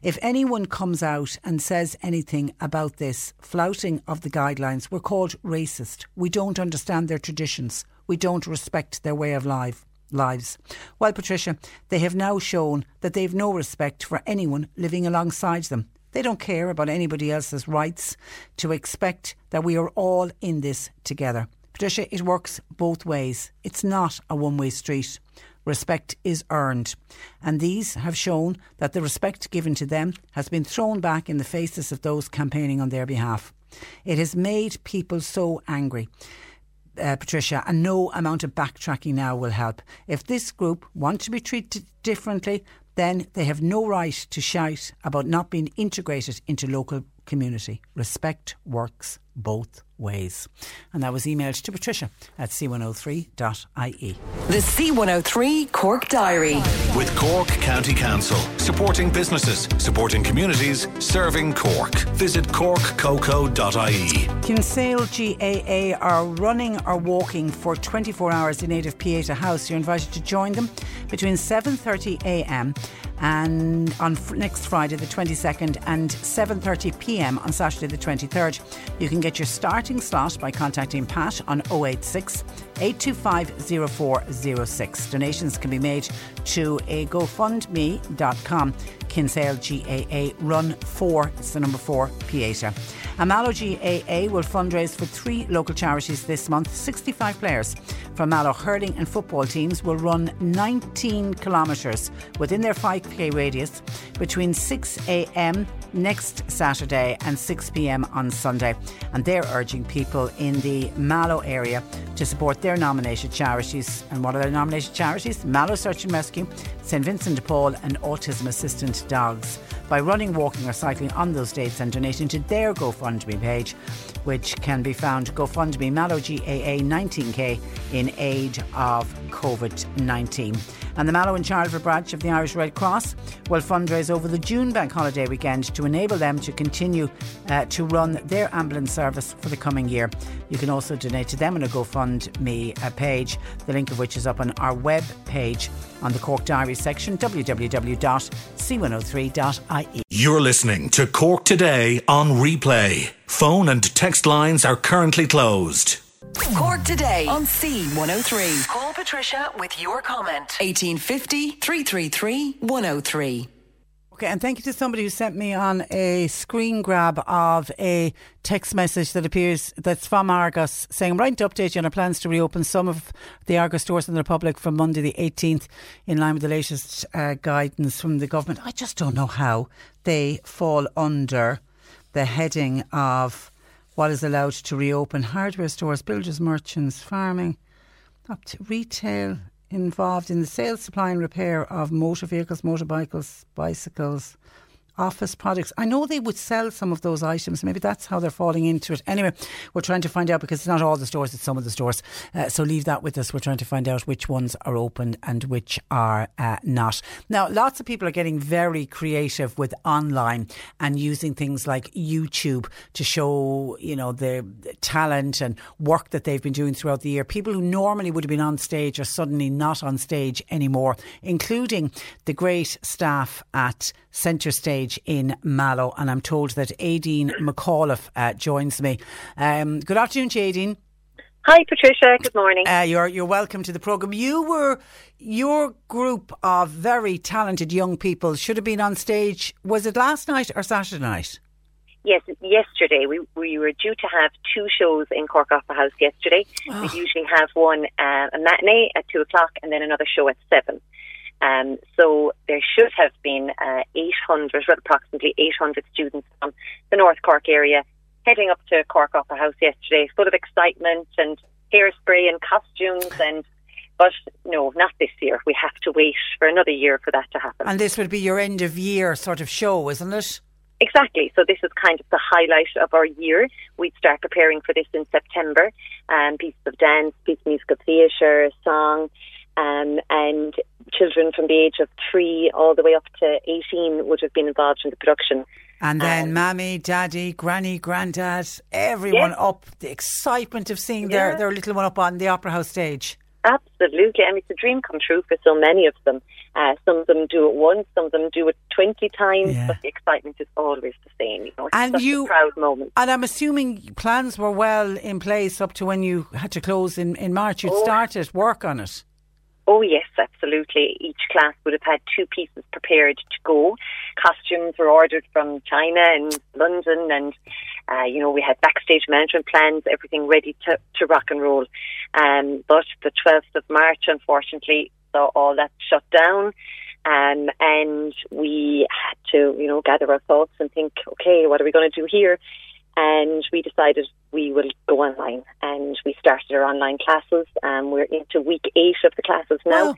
If anyone comes out and says anything about this flouting of the guidelines, we're called racist. We don't understand their traditions. We don't respect their way of life lives. Well, Patricia, they have now shown that they've no respect for anyone living alongside them. They don't care about anybody else's rights to expect that we are all in this together. Patricia, it works both ways. It's not a one way street. Respect is earned. And these have shown that the respect given to them has been thrown back in the faces of those campaigning on their behalf. It has made people so angry uh, Patricia, and no amount of backtracking now will help. If this group want to be treated differently, then they have no right to shout about not being integrated into local community. Respect works both ways. And that was emailed to Patricia at c103.ie. The C103 Cork Diary. With Cork County Council, supporting businesses, supporting communities, serving Cork. Visit corkcoco.ie. Kinsale GAA are running or walking for 24 hours in aid of Pieta House. You're invited to join them between 7.30am and on fr- next Friday the 22nd and 7:30 p.m. on Saturday the 23rd. You can get your starting slot by contacting Pat on 086 825 0406. Donations can be made to a GoFundMe.com. Kinsale GAA Run 4, it's the number 4, Pieta. Amalo GAA will fundraise for three local charities this month. 65 players from Mallow hurling and football teams will run 19 kilometres within their 5k radius between 6am next Saturday and 6pm on Sunday. And they're urging people in the Mallow area to support their nominated charities. And what are their nominated charities? Mallow Search and Rescue, St Vincent de Paul, and Autism Assistant Dogs. By running, walking, or cycling on those dates and donating to their GoFundMe page, which can be found GoFundMe Mallow GAA 19k in aid of COVID 19. And the Mallow and Charleville branch of the Irish Red Cross will fundraise over the June bank holiday weekend to enable them to continue uh, to run their ambulance service for the coming year. You can also donate to them on a GoFundMe uh, page, the link of which is up on our web page on the Cork Diary section, www.c103.ie. You're listening to Cork Today on replay. Phone and text lines are currently closed. Cork today on C103. Call Patricia with your comment. 1850 333 103. Okay, and thank you to somebody who sent me on a screen grab of a text message that appears that's from Argos saying, I'm writing to update you on our plans to reopen some of the Argos stores in the Republic from Monday the 18th in line with the latest uh, guidance from the government. I just don't know how they fall under the heading of what is allowed to reopen hardware stores, builders, merchants, farming, up to retail involved in the sale, supply, and repair of motor vehicles, motorbikes, bicycles, office products. I know they would sell some of those items. Maybe that's how they're falling into it. Anyway, we're trying to find out because it's not all the stores, it's some of the stores. Uh, so leave that with us. We're trying to find out which ones are open and which are uh, not. Now, lots of people are getting very creative with online and using things like YouTube to show, you know, their talent and work that they've been doing throughout the year. People who normally would have been on stage are suddenly not on stage anymore, including the great staff at Centre Stage in Mallow. And I'm told that Aideen McAuliffe uh, joins me. Um, good afternoon, to Aideen. Hi, Patricia. Good morning. Uh, you're you're welcome to the program. You were your group of very talented young people should have been on stage. Was it last night or Saturday night? Yes, yesterday we, we were due to have two shows in Cork Opera House yesterday. Oh. We usually have one uh, a matinee at two o'clock and then another show at seven. Um, so there should have been uh, 800, well, approximately 800 students from the North Cork area heading up to Cork Opera House yesterday, full of excitement and hairspray and costumes and. But no, not this year. We have to wait for another year for that to happen. And this would be your end of year sort of show, isn't it? Exactly. So this is kind of the highlight of our year. We'd start preparing for this in September. Um, pieces of dance, piece of musical theatre, song, um, and children from the age of three all the way up to 18 would have been involved in the production. And then um, mammy, daddy, granny, granddad, everyone yes. up. The excitement of seeing yeah. their, their little one up on the Opera House stage. Absolutely. And it's a dream come true for so many of them. Uh, some of them do it once, some of them do it 20 times, yeah. but the excitement is always the same. You know, and you, proud moment. And I'm assuming plans were well in place up to when you had to close in, in March. You'd oh. started work on it. Oh, yes, absolutely. Each class would have had two pieces prepared to go. Costumes were ordered from China and London, and, uh, you know, we had backstage management plans, everything ready to, to rock and roll. Um, but the 12th of March, unfortunately, saw all that shut down. Um, and we had to, you know, gather our thoughts and think, okay, what are we going to do here? and we decided we will go online and we started our online classes. Um, we're into week eight of the classes now. Oh.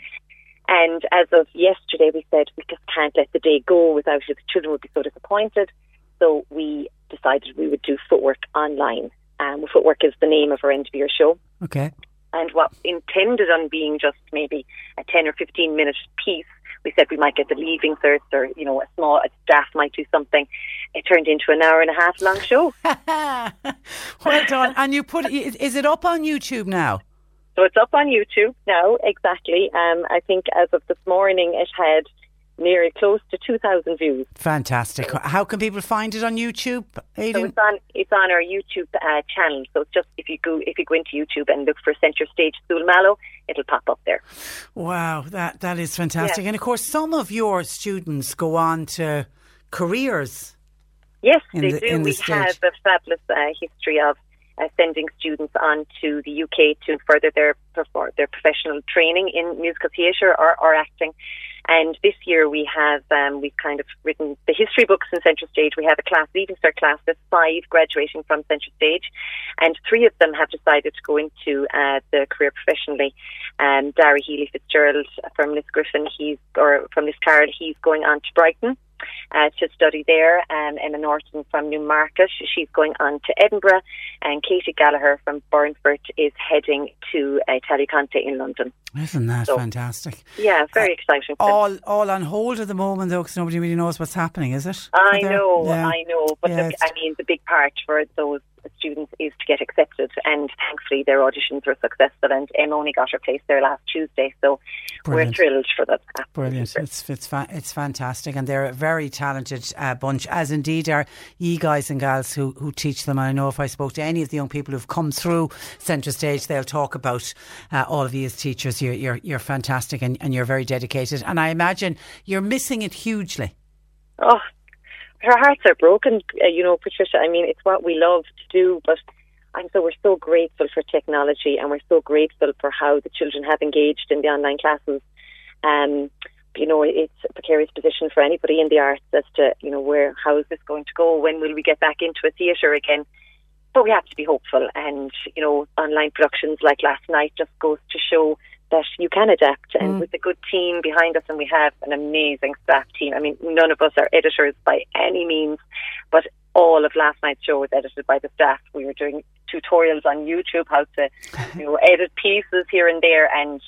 And as of yesterday, we said we just can't let the day go without it. The children would be so disappointed. So we decided we would do footwork online. Um, footwork is the name of our end of year show. Okay. And what intended on being just maybe a 10 or 15 minute piece we said we might get the leaving cert or, you know, a small a staff might do something. It turned into an hour and a half long show. well done. And you put, is it up on YouTube now? So it's up on YouTube now, exactly. Um, I think as of this morning, it had nearly close to 2,000 views. Fantastic. How can people find it on YouTube, Aideen? So it's on, it's on our YouTube uh, channel. So it's just if you go if you go into YouTube and look for Centre Stage School Mallow, it'll pop up there. Wow, that that is fantastic. Yeah. And of course, some of your students go on to careers. Yes, they the, do. we have a fabulous uh, history of uh, sending students on to the UK to further their their professional training in musical theatre or, or acting. And this year we have um, we've kind of written the history books in Centre Stage. We have a class, Leaving Cert class, there's five graduating from Centre Stage, and three of them have decided to go into uh, the career professionally. Um, Darry Healy Fitzgerald from Miss Griffin, he's or from Liscarroll, he's going on to Brighton uh, to study there. Um, Emma Norton from Newmarket, she's going on to Edinburgh, and Katie Gallagher from Burnfort is heading to uh, Conti in London. Isn't that so, fantastic? Yeah, very uh, exciting. All all on hold at the moment, though, because nobody really knows what's happening, is it? I know, yeah. I know, but yeah, the, I mean, the big part for those students is to get accepted. And thankfully, their auditions were successful. And Emma only got her place there last Tuesday, so Brilliant. we're thrilled for that. Brilliant! It's it's fa- it's fantastic, and they're a very talented uh, bunch, as indeed are ye guys and gals who who teach them. I know if I spoke to any of the young people who've come through Centre Stage, they'll talk about uh, all of you as teachers. You're you're, you're fantastic, and, and you're very dedicated. And I imagine you're missing it hugely. Oh, her hearts are broken, uh, you know, Patricia. I mean, it's what we love to do, but and so we're so grateful for technology and we're so grateful for how the children have engaged in the online classes. Um, you know, it's a precarious position for anybody in the arts as to, you know, where, how is this going to go? When will we get back into a theatre again? But we have to be hopeful and, you know, online productions like last night just goes to show that you can adapt. And mm. with a good team behind us, and we have an amazing staff team. I mean, none of us are editors by any means, but all of last night's show was edited by the staff. We were doing tutorials on YouTube how to, you know, edit pieces here and there, and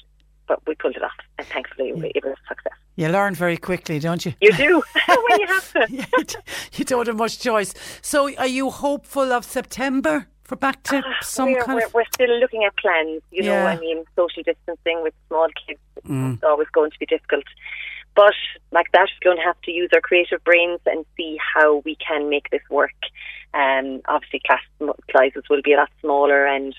but we pulled it off, and thankfully yeah. it was a success. You learn very quickly, don't you? You do when you have to. you don't have much choice. So, are you hopeful of September? For back to some we're, kind we're, of. We're still looking at plans. You yeah. know, I mean, social distancing with small kids mm. is always going to be difficult. But like that, we're going to have to use our creative brains and see how we can make this work. Um, obviously, class sizes will be a lot smaller, and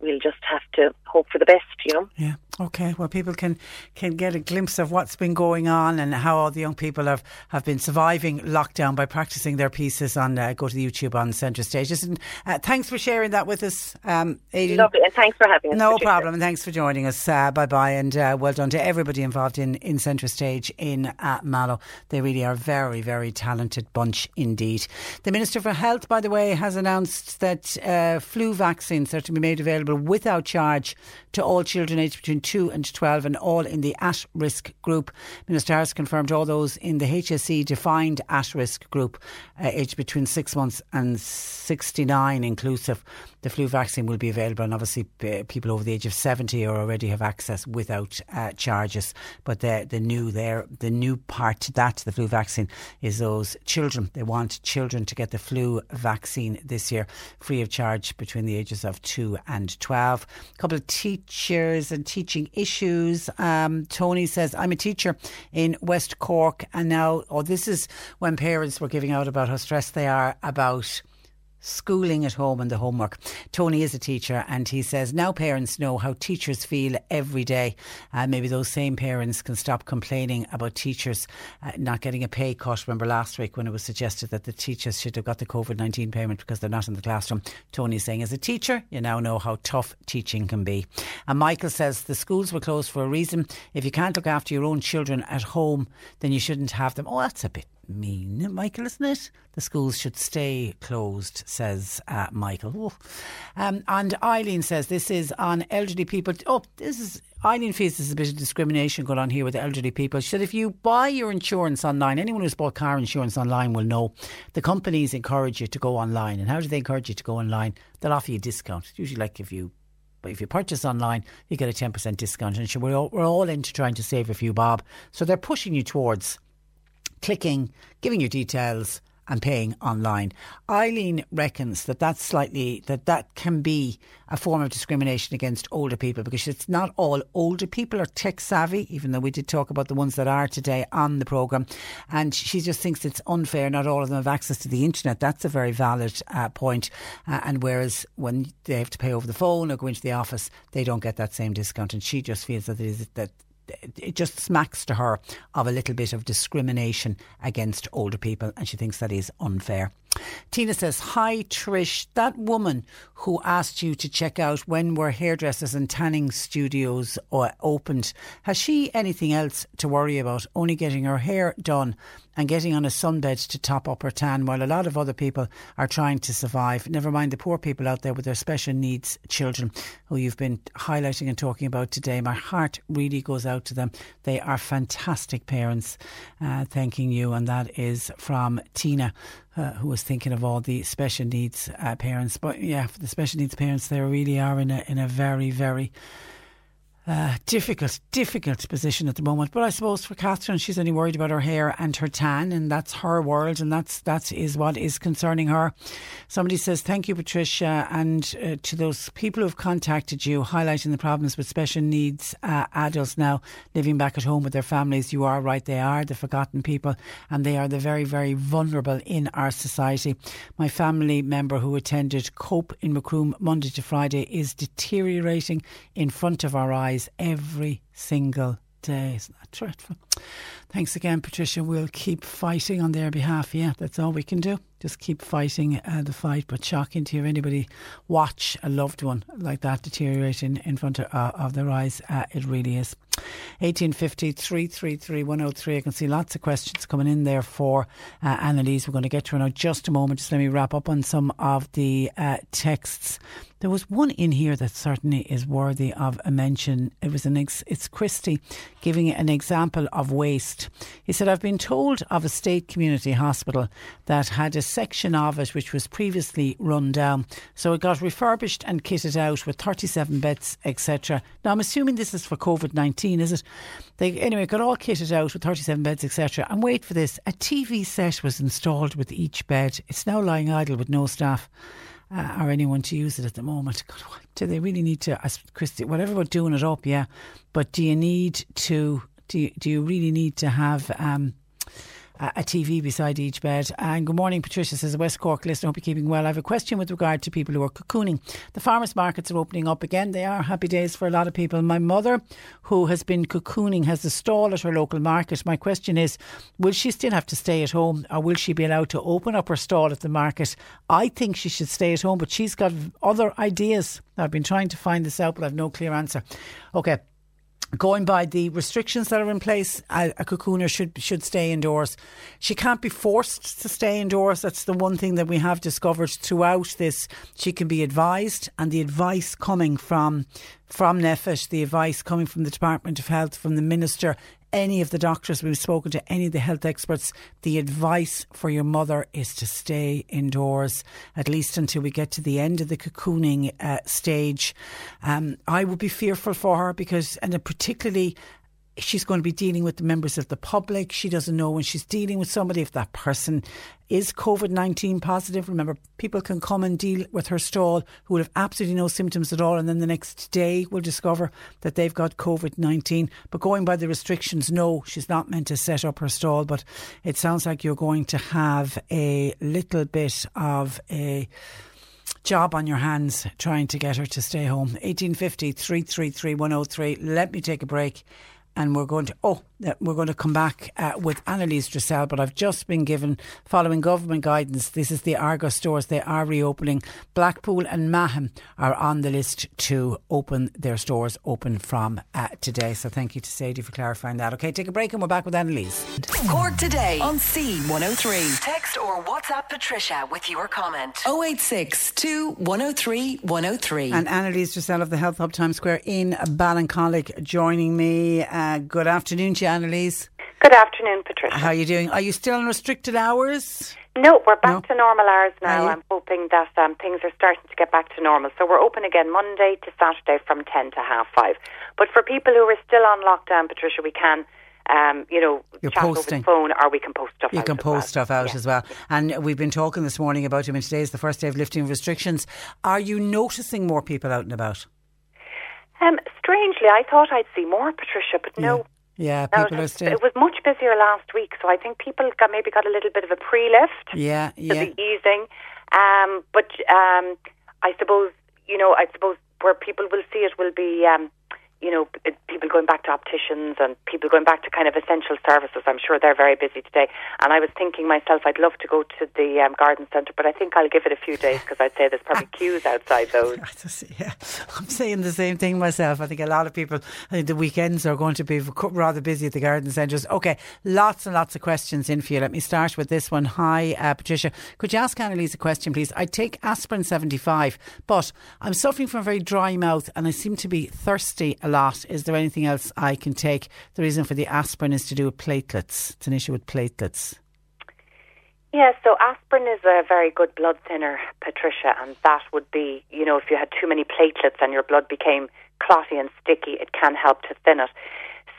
we'll just have to hope for the best. You know. Yeah. Okay, well, people can can get a glimpse of what's been going on and how all the young people have, have been surviving lockdown by practicing their pieces on uh, go to the YouTube on Centre Stages. And uh, thanks for sharing that with us, um. Lovely, and thanks for having us. No problem, and thanks for joining us. Uh, bye bye, and uh, well done to everybody involved in in Centre Stage in uh, Mallow. They really are a very very talented bunch indeed. The Minister for Health, by the way, has announced that uh, flu vaccines are to be made available without charge to all children aged between 2 and 12 and all in the at risk group. Minister Harris confirmed all those in the HSE defined at risk group, uh, aged between 6 months and 69 inclusive. The flu vaccine will be available, and obviously, uh, people over the age of 70 or already have access without uh, charges. But the, the new there, the new part to that, the flu vaccine, is those children. They want children to get the flu vaccine this year, free of charge between the ages of 2 and 12. A couple of teachers and teaching issues. Um, Tony says, I'm a teacher in West Cork, and now, oh, this is when parents were giving out about how stressed they are about schooling at home and the homework. Tony is a teacher and he says now parents know how teachers feel every day. Uh, maybe those same parents can stop complaining about teachers uh, not getting a pay cut. Remember last week when it was suggested that the teachers should have got the COVID 19 payment because they're not in the classroom. Tony's saying, as a teacher, you now know how tough teaching can be. And Michael says the schools were closed for a reason. If you can't look after your own children at home, then you shouldn't have them. Oh, that's a bit mean, Michael, isn't it? The schools should stay closed, says uh, Michael. Um, and Eileen says this is on elderly people. Oh, this is Eileen feels there's a bit of discrimination going on here with elderly people. She said if you buy your insurance online, anyone who's bought car insurance online will know the companies encourage you to go online. And how do they encourage you to go online? They'll offer you a discount. It's usually like if you but if you purchase online, you get a 10% discount. And we're all, we're all into trying to save a few bob. So they're pushing you towards clicking, giving your details and paying online. Eileen reckons that that's slightly that that can be a form of discrimination against older people because it's not all older people are tech savvy, even though we did talk about the ones that are today on the program. And she just thinks it's unfair. Not all of them have access to the internet. That's a very valid uh, point. Uh, and whereas when they have to pay over the phone or go into the office, they don't get that same discount. And she just feels that it is that it just smacks to her of a little bit of discrimination against older people, and she thinks that is unfair. Tina says, Hi Trish, that woman who asked you to check out when were hairdressers and tanning studios uh, opened, has she anything else to worry about? Only getting her hair done and getting on a sunbed to top up her tan while a lot of other people are trying to survive. Never mind the poor people out there with their special needs children who you've been highlighting and talking about today. My heart really goes out to them. They are fantastic parents. Uh, thanking you. And that is from Tina uh, who was thinking of all the special needs uh, parents. But yeah, for the special needs parents, they really are in a in a very very uh, difficult, difficult position at the moment. But I suppose for Catherine, she's only worried about her hair and her tan, and that's her world, and that's that is what is concerning her. Somebody says, "Thank you, Patricia," and uh, to those people who've contacted you, highlighting the problems with special needs uh, adults now living back at home with their families. You are right; they are the forgotten people, and they are the very, very vulnerable in our society. My family member who attended Cope in Macroom Monday to Friday is deteriorating in front of our eyes every single day. Isn't that dreadful? Thanks again, Patricia. We'll keep fighting on their behalf. Yeah, that's all we can do. Just keep fighting uh, the fight. But shocking to hear anybody watch a loved one like that deteriorating in front of, uh, of their eyes. Uh, it really is. 1850 333 103. I can see lots of questions coming in there for uh, Annalise. We're going to get to her now just a moment. Just let me wrap up on some of the uh, texts. There was one in here that certainly is worthy of a mention. It was an ex- it's Christy giving an example of waste. He said, "I've been told of a state community hospital that had a section of it which was previously run down, so it got refurbished and kitted out with 37 beds, etc. Now I'm assuming this is for COVID 19, is it? They anyway got all kitted out with 37 beds, etc. And wait for this: a TV set was installed with each bed. It's now lying idle with no staff." uh, or anyone to use it at the moment. God, do they really need to, Christy, whatever we're doing it up, yeah, but do you need to, do you, do you really need to have um, a TV beside each bed. And good morning, Patricia says, a West Cork listener, hope you're keeping well. I have a question with regard to people who are cocooning. The farmers markets are opening up again. They are happy days for a lot of people. My mother, who has been cocooning, has a stall at her local market. My question is, will she still have to stay at home or will she be allowed to open up her stall at the market? I think she should stay at home, but she's got other ideas. I've been trying to find this out, but I've no clear answer. Okay. Going by the restrictions that are in place, a, a cocooner should should stay indoors. She can't be forced to stay indoors. That's the one thing that we have discovered throughout this. She can be advised, and the advice coming from from NPHET, the advice coming from the Department of Health, from the Minister, any of the doctors, we've spoken to any of the health experts, the advice for your mother is to stay indoors, at least until we get to the end of the cocooning uh, stage. Um, I would be fearful for her because, and particularly she's going to be dealing with the members of the public. She doesn't know when she's dealing with somebody if that person is COVID 19 positive. Remember, people can come and deal with her stall who will have absolutely no symptoms at all, and then the next day will discover that they've got COVID 19. But going by the restrictions, no, she's not meant to set up her stall. But it sounds like you're going to have a little bit of a job on your hands trying to get her to stay home. 1850 333 103. Let me take a break and we're going to oh we're going to come back uh, with Annalise Dressel, but I've just been given, following government guidance, this is the Argos stores. They are reopening. Blackpool and Mahon are on the list to open their stores open from uh, today. So thank you to Sadie for clarifying that. Okay, take a break and we're back with Annalise. Cork today on C103. Text or WhatsApp Patricia with your comment. 086 103 103. And Annalise Dressel of the Health Hub Times Square in Ballincollig joining me. Uh, good afternoon Annalise. Good afternoon, Patricia. How are you doing? Are you still on restricted hours? No, we're back no? to normal hours now. I'm hoping that um, things are starting to get back to normal. So we're open again Monday to Saturday from 10 to half 5. But for people who are still on lockdown, Patricia, we can um, you know, You're chat posting. over the phone or we can post stuff you can post well. stuff out yeah. as well. And we've been talking this morning about, I mean, today is the first day of lifting restrictions. Are you noticing more people out and about? Um, strangely, I thought I'd see more, Patricia, but no. Yeah, people now, are still. It was much busier last week, so I think people got maybe got a little bit of a pre-lift. Yeah, yeah. the easing, um, but um, I suppose you know, I suppose where people will see it will be um, you know, people going back to opticians and people going back to kind of essential services. I'm sure they're very busy today. And I was thinking myself, I'd love to go to the um, garden centre, but I think I'll give it a few days because I'd say there's probably queues outside those. yeah, I'm saying the same thing myself. I think a lot of people, I think the weekends are going to be rather busy at the garden centres. Okay, lots and lots of questions in for you. Let me start with this one. Hi, uh, Patricia. Could you ask Annalise a question, please? I take aspirin 75, but I'm suffering from a very dry mouth and I seem to be thirsty a lot. Is there anything else I can take? The reason for the aspirin is to do with platelets. It's an issue with platelets. Yeah, so aspirin is a very good blood thinner, Patricia, and that would be, you know, if you had too many platelets and your blood became clotty and sticky, it can help to thin it.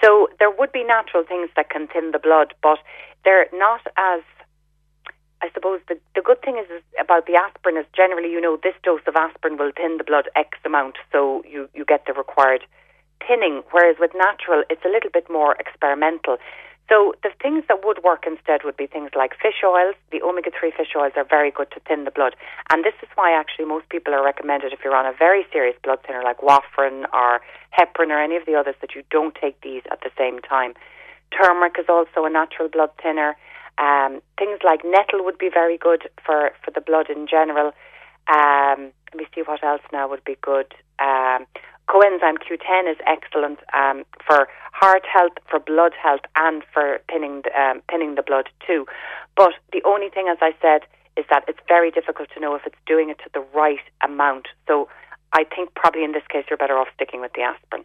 So there would be natural things that can thin the blood, but they're not as I suppose the, the good thing is, is about the aspirin is generally, you know, this dose of aspirin will thin the blood X amount, so you, you get the required thinning, whereas with natural, it's a little bit more experimental. So the things that would work instead would be things like fish oils. The omega 3 fish oils are very good to thin the blood. And this is why actually most people are recommended if you're on a very serious blood thinner like warfarin or heparin or any of the others that you don't take these at the same time. Turmeric is also a natural blood thinner. Um, things like nettle would be very good for, for the blood in general. Um, let me see what else now would be good. Um, Coenzyme Q10 is excellent um, for heart health, for blood health, and for thinning the, um, thinning the blood too. But the only thing, as I said, is that it's very difficult to know if it's doing it to the right amount. So I think probably in this case you're better off sticking with the aspirin.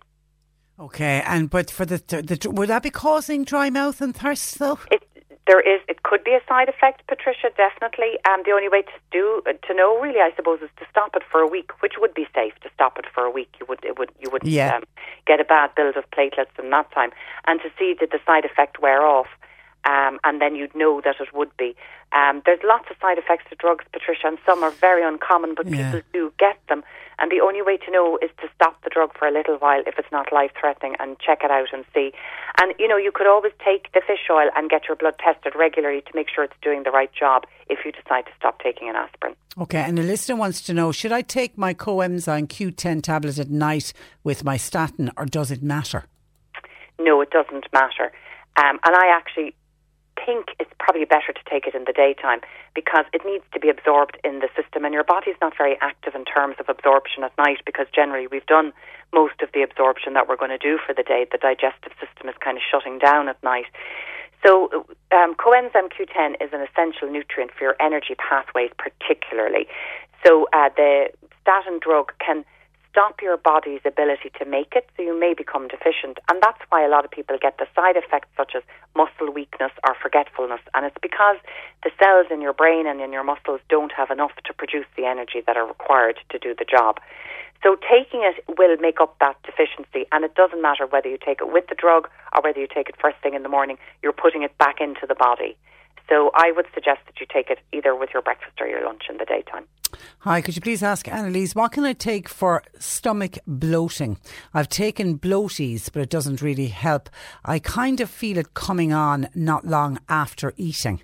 Okay, and but for the, the, the would that be causing dry mouth and thirst though? It there is it could be a side effect, Patricia, definitely. And um, the only way to do to know really, I suppose, is to stop it for a week, which would be safe to stop it for a week. You would it would you would yeah. um, get a bad build of platelets in that time, and to see did the side effect wear off. Um, and then you'd know that it would be. Um, there's lots of side effects to drugs, Patricia, and some are very uncommon, but yeah. people do get them. And the only way to know is to stop the drug for a little while if it's not life threatening and check it out and see. And, you know, you could always take the fish oil and get your blood tested regularly to make sure it's doing the right job if you decide to stop taking an aspirin. Okay, and the listener wants to know should I take my coenzyme Q10 tablet at night with my statin or does it matter? No, it doesn't matter. Um, and I actually think it's probably better to take it in the daytime because it needs to be absorbed in the system, and your body's not very active in terms of absorption at night because generally we've done most of the absorption that we're going to do for the day. The digestive system is kind of shutting down at night. So, um, coenzyme Q10 is an essential nutrient for your energy pathways, particularly. So, uh, the statin drug can stop your body's ability to make it, so you may become deficient. And that's why a lot of people get the side effects such as muscle weakness or forgetfulness. And it's because the cells in your brain and in your muscles don't have enough to produce the energy that are required to do the job. So taking it will make up that deficiency, and it doesn't matter whether you take it with the drug or whether you take it first thing in the morning, you're putting it back into the body. So I would suggest that you take it either with your breakfast or your lunch in the daytime. Hi, could you please ask Annalise, what can I take for stomach bloating? I've taken bloaties, but it doesn't really help. I kind of feel it coming on not long after eating.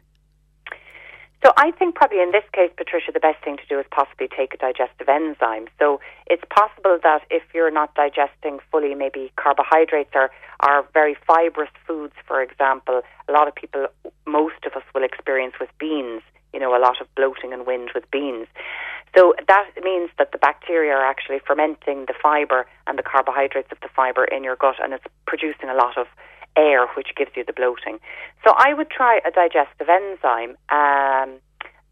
So I think probably in this case, Patricia, the best thing to do is possibly take a digestive enzyme. So it's possible that if you're not digesting fully, maybe carbohydrates or are very fibrous foods, for example, a lot of people, most of us will experience with beans, you know, a lot of bloating and wind with beans. So that means that the bacteria are actually fermenting the fibre and the carbohydrates of the fibre in your gut and it's producing a lot of air, which gives you the bloating. So I would try a digestive enzyme. Um,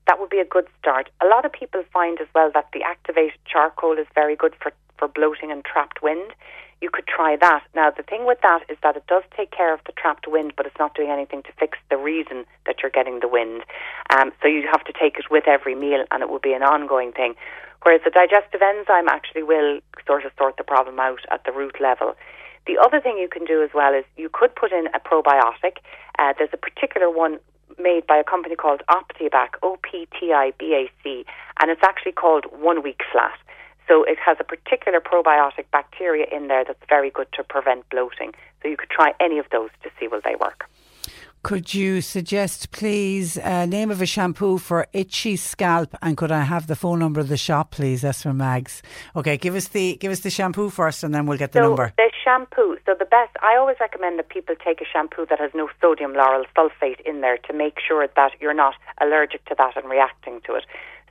that would be a good start. A lot of people find as well that the activated charcoal is very good for, for bloating and trapped wind. You could try that. Now, the thing with that is that it does take care of the trapped wind, but it's not doing anything to fix the reason that you're getting the wind. Um, so you have to take it with every meal, and it will be an ongoing thing. Whereas the digestive enzyme actually will sort of sort the problem out at the root level. The other thing you can do as well is you could put in a probiotic. Uh, there's a particular one made by a company called Optibac, O P T I B A C, and it's actually called One Week Flat. So it has a particular probiotic bacteria in there that's very good to prevent bloating. So you could try any of those to see will they work. Could you suggest, please, a name of a shampoo for itchy scalp, and could I have the phone number of the shop, please? That's from Mags. Okay, give us the give us the shampoo first, and then we'll get the so number. The shampoo. So the best. I always recommend that people take a shampoo that has no sodium lauryl sulfate in there to make sure that you're not allergic to that and reacting to it.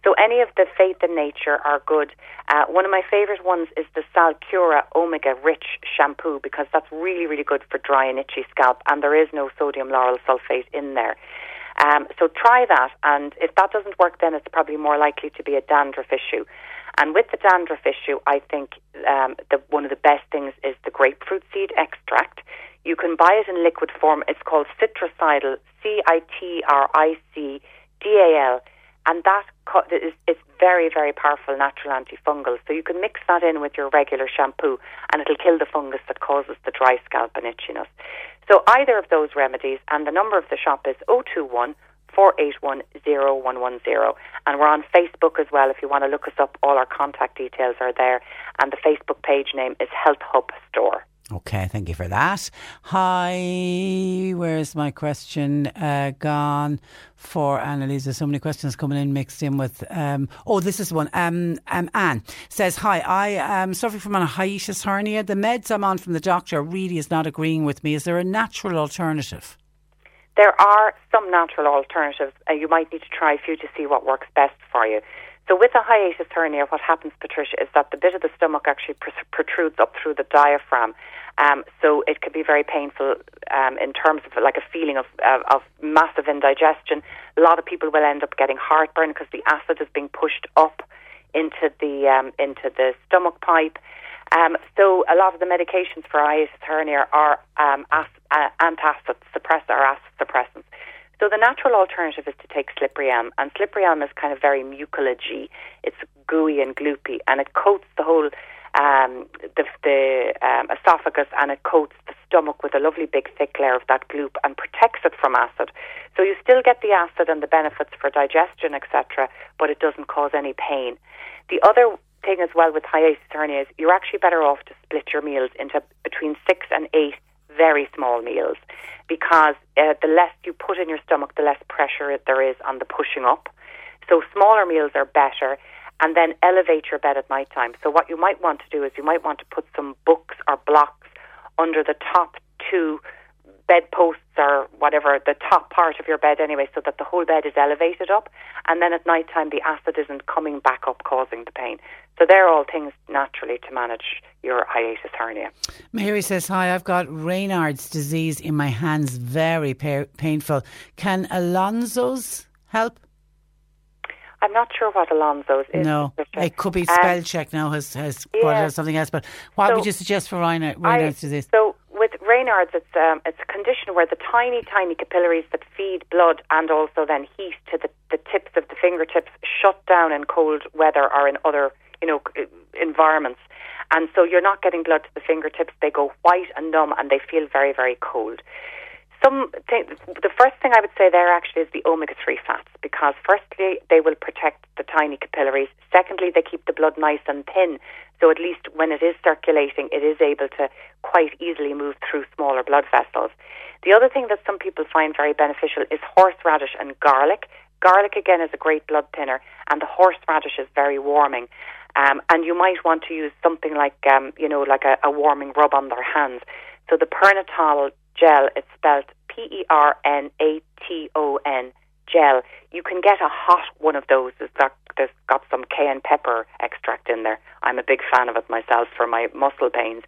So any of the Faith in Nature are good. Uh, one of my favourite ones is the Salcura Omega Rich shampoo because that's really, really good for dry and itchy scalp, and there is no sodium lauryl sulfate in there. Um, so try that, and if that doesn't work, then it's probably more likely to be a dandruff issue. And with the dandruff issue, I think um, the, one of the best things is the grapefruit seed extract. You can buy it in liquid form. It's called Citricidal, C I T R I C D A L and that it's very very powerful natural antifungal. So you can mix that in with your regular shampoo, and it'll kill the fungus that causes the dry scalp and itchiness. So either of those remedies, and the number of the shop is 021 481 0110. And we're on Facebook as well. If you want to look us up, all our contact details are there. And the Facebook page name is Health Hub Store. Okay, thank you for that. Hi, where's my question uh, gone for Annalise? There's so many questions coming in mixed in with. Um, oh, this is one. Um, um, Anne says, Hi, I am suffering from a hiatus hernia. The meds I'm on from the doctor really is not agreeing with me. Is there a natural alternative? There are some natural alternatives. Uh, you might need to try a few to see what works best for you. So with a hiatus hernia, what happens, Patricia, is that the bit of the stomach actually protrudes up through the diaphragm. Um, so it can be very painful um, in terms of like a feeling of, uh, of massive indigestion. A lot of people will end up getting heartburn because the acid is being pushed up into the um, into the stomach pipe. Um, so a lot of the medications for hiatus hernia are um, as, uh, antacid suppressor or acid suppressants. So the natural alternative is to take slippery elm, and slippery elm is kind of very mucilage It's gooey and gloopy, and it coats the whole um, the, the um, esophagus and it coats the stomach with a lovely big thick layer of that gloop and protects it from acid. So you still get the acid and the benefits for digestion, etc., but it doesn't cause any pain. The other thing as well with hiatus hernia is you're actually better off to split your meals into between six and eight very small meals because uh, the less you put in your stomach, the less pressure there is on the pushing up. So smaller meals are better and then elevate your bed at night time. So what you might want to do is you might want to put some books or blocks under the top two bedposts or whatever, the top part of your bed anyway, so that the whole bed is elevated up. And then at night time, the acid isn't coming back up, causing the pain. So they're all things naturally to manage your hiatus hernia. Mary says, Hi, I've got Raynaud's disease in my hands, very pa- painful. Can Alonzo's help? I'm not sure what Alonso's is. No, it could be spell um, check now has has yeah. something else. But what so would you suggest for Raynaud's, Raynaud's disease? So with Raynaud's, it's um, it's a condition where the tiny, tiny capillaries that feed blood and also then heat to the, the tips of the fingertips shut down in cold weather or in other you know environments, and so you're not getting blood to the fingertips. They go white and numb, and they feel very, very cold some th- the first thing I would say there actually is the omega three fats because firstly they will protect the tiny capillaries. Secondly, they keep the blood nice and thin, so at least when it is circulating, it is able to quite easily move through smaller blood vessels. The other thing that some people find very beneficial is horseradish and garlic. Garlic again is a great blood thinner, and the horseradish is very warming. Um, and you might want to use something like, um, you know, like a, a warming rub on their hands. So the Pernaton gel. It's spelled P E R N A T O N gel. You can get a hot one of those. It's got, there's got some cayenne pepper extract in there. I'm a big fan of it myself for my muscle pains.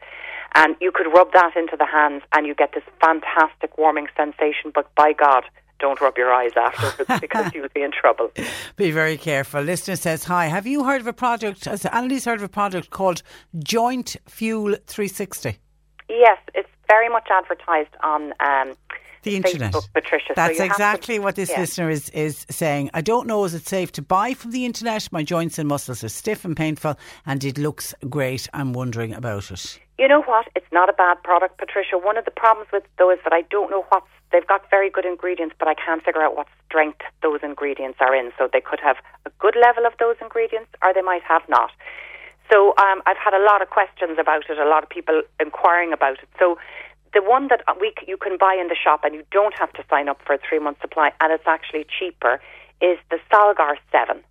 And you could rub that into the hands and you get this fantastic warming sensation. But by God, don't rub your eyes afterwards because you'll be in trouble. Be very careful. Listener says, Hi, have you heard of a product, has Annalise heard of a product called Joint Fuel 360? Yes, it's very much advertised on um, the internet. Facebook, Patricia. That's so exactly to, what this yeah. listener is, is saying. I don't know, is it safe to buy from the internet? My joints and muscles are stiff and painful, and it looks great. I'm wondering about it. You know what? It's not a bad product, Patricia. One of the problems with though is that I don't know what's they've got very good ingredients, but I can't figure out what strength those ingredients are in. So they could have a good level of those ingredients, or they might have not. So um, I've had a lot of questions about it, a lot of people inquiring about it. So the one that we you can buy in the shop and you don't have to sign up for a three month supply and it's actually cheaper is the Solgar Seven.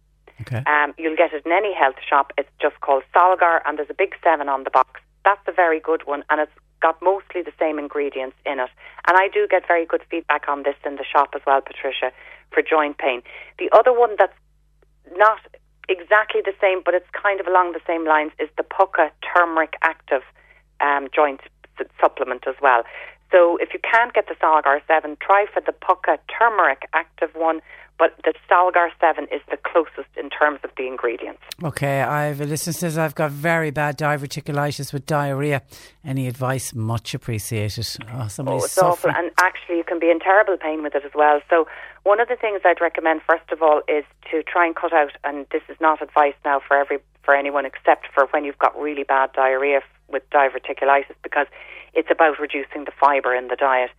Okay. Um, you'll get it in any health shop. It's just called Solgar, and there's a big seven on the box. That's a very good one and it's got mostly the same ingredients in it. And I do get very good feedback on this in the shop as well, Patricia, for joint pain. The other one that's not exactly the same, but it's kind of along the same lines, is the Pukka Turmeric Active um, joint supplement as well. So if you can't get the Solgar 7, try for the Pukka Turmeric Active one but the Solgar 7 is the closest in terms of the ingredients. Okay, I've a listener says I've got very bad diverticulitis with diarrhea. Any advice? Much appreciated. Oh, oh it's awful, and actually you can be in terrible pain with it as well. So one of the things I'd recommend first of all is to try and cut out, and this is not advice now for every for anyone except for when you've got really bad diarrhea with diverticulitis, because it's about reducing the fibre in the diet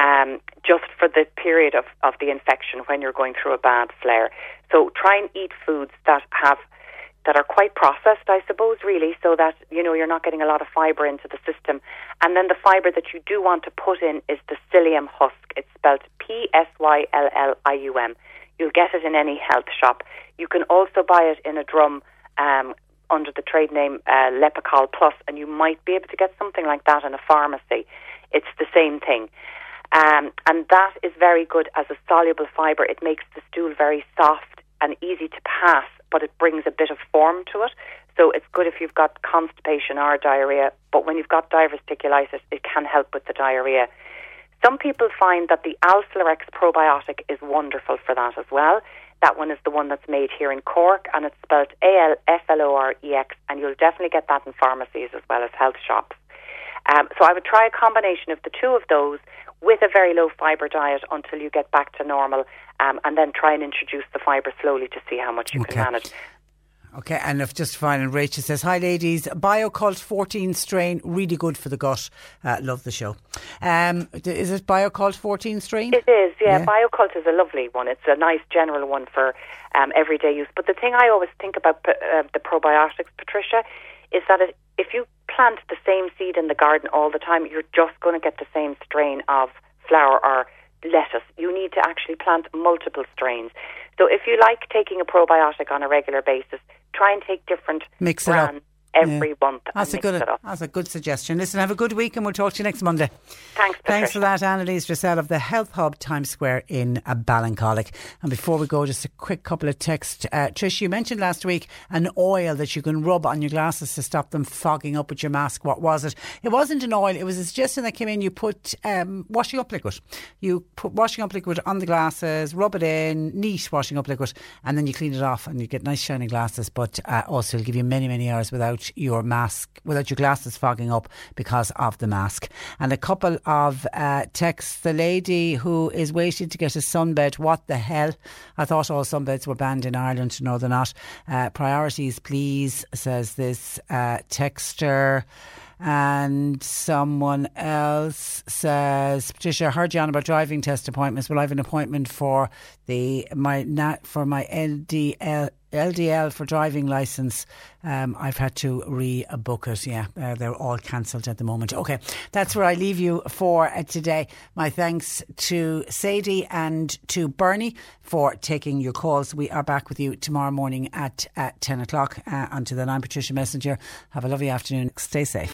um, just for the period of, of the infection when you're going through a bad flare. So try and eat foods that have that are quite processed, I suppose, really, so that you know you're not getting a lot of fibre into the system. And then the fibre that you do want to put in is the psyllium husk. It's spelled P S Y L L I U M. You'll get it in any health shop. You can also buy it in a drum um, under the trade name uh, Lepicol Plus, and you might be able to get something like that in a pharmacy. It's the same thing. Um, and that is very good as a soluble fibre. It makes the stool very soft and easy to pass, but it brings a bit of form to it. So it's good if you've got constipation or diarrhea, but when you've got diverticulitis, it can help with the diarrhea. Some people find that the Alflorex probiotic is wonderful for that as well. That one is the one that's made here in Cork, and it's spelled A L F L O R E X, and you'll definitely get that in pharmacies as well as health shops. Um, so I would try a combination of the two of those with a very low fibre diet until you get back to normal, um, and then try and introduce the fibre slowly to see how much you okay. can manage. Okay, and if just fine, Rachel says, Hi ladies, Bio-Kult 14 strain, really good for the gut. Uh, love the show. Um, is it Bio-Kult 14 strain? It is, yeah. yeah. Bio-Kult is a lovely one. It's a nice general one for um, everyday use. But the thing I always think about uh, the probiotics, Patricia, is that it, if you plant the same seed in the garden all the time, you're just going to get the same strain of flower or lettuce. You need to actually plant multiple strains. So if you like taking a probiotic on a regular basis, try and take different Mix brands. Every yeah. month. That's a good. That's a good suggestion. Listen, have a good week, and we'll talk to you next Monday. Thanks. Patricia. Thanks for that, Annalise Dressel of the Health Hub Times Square in Ballincollig. And before we go, just a quick couple of texts. Uh, Trish, you mentioned last week an oil that you can rub on your glasses to stop them fogging up with your mask. What was it? It wasn't an oil. It was a suggestion that came in. You put um, washing up liquid. You put washing up liquid on the glasses, rub it in, neat washing up liquid, and then you clean it off, and you get nice shiny glasses. But uh, also, it'll give you many, many hours without your mask, without your glasses fogging up because of the mask. And a couple of uh, texts. The lady who is waiting to get a sunbed. What the hell? I thought all sunbeds were banned in Ireland. No, they're not. Uh, priorities, please, says this uh, texter. And someone else says, Patricia, I heard you on about driving test appointments. Well, I have an appointment for the my for my LDL LDL for driving license. Um, I've had to rebook it. Yeah, uh, they're all cancelled at the moment. Okay, that's where I leave you for uh, today. My thanks to Sadie and to Bernie for taking your calls. We are back with you tomorrow morning at, at 10 o'clock. Uh, until then, I'm Patricia Messenger. Have a lovely afternoon. Stay safe.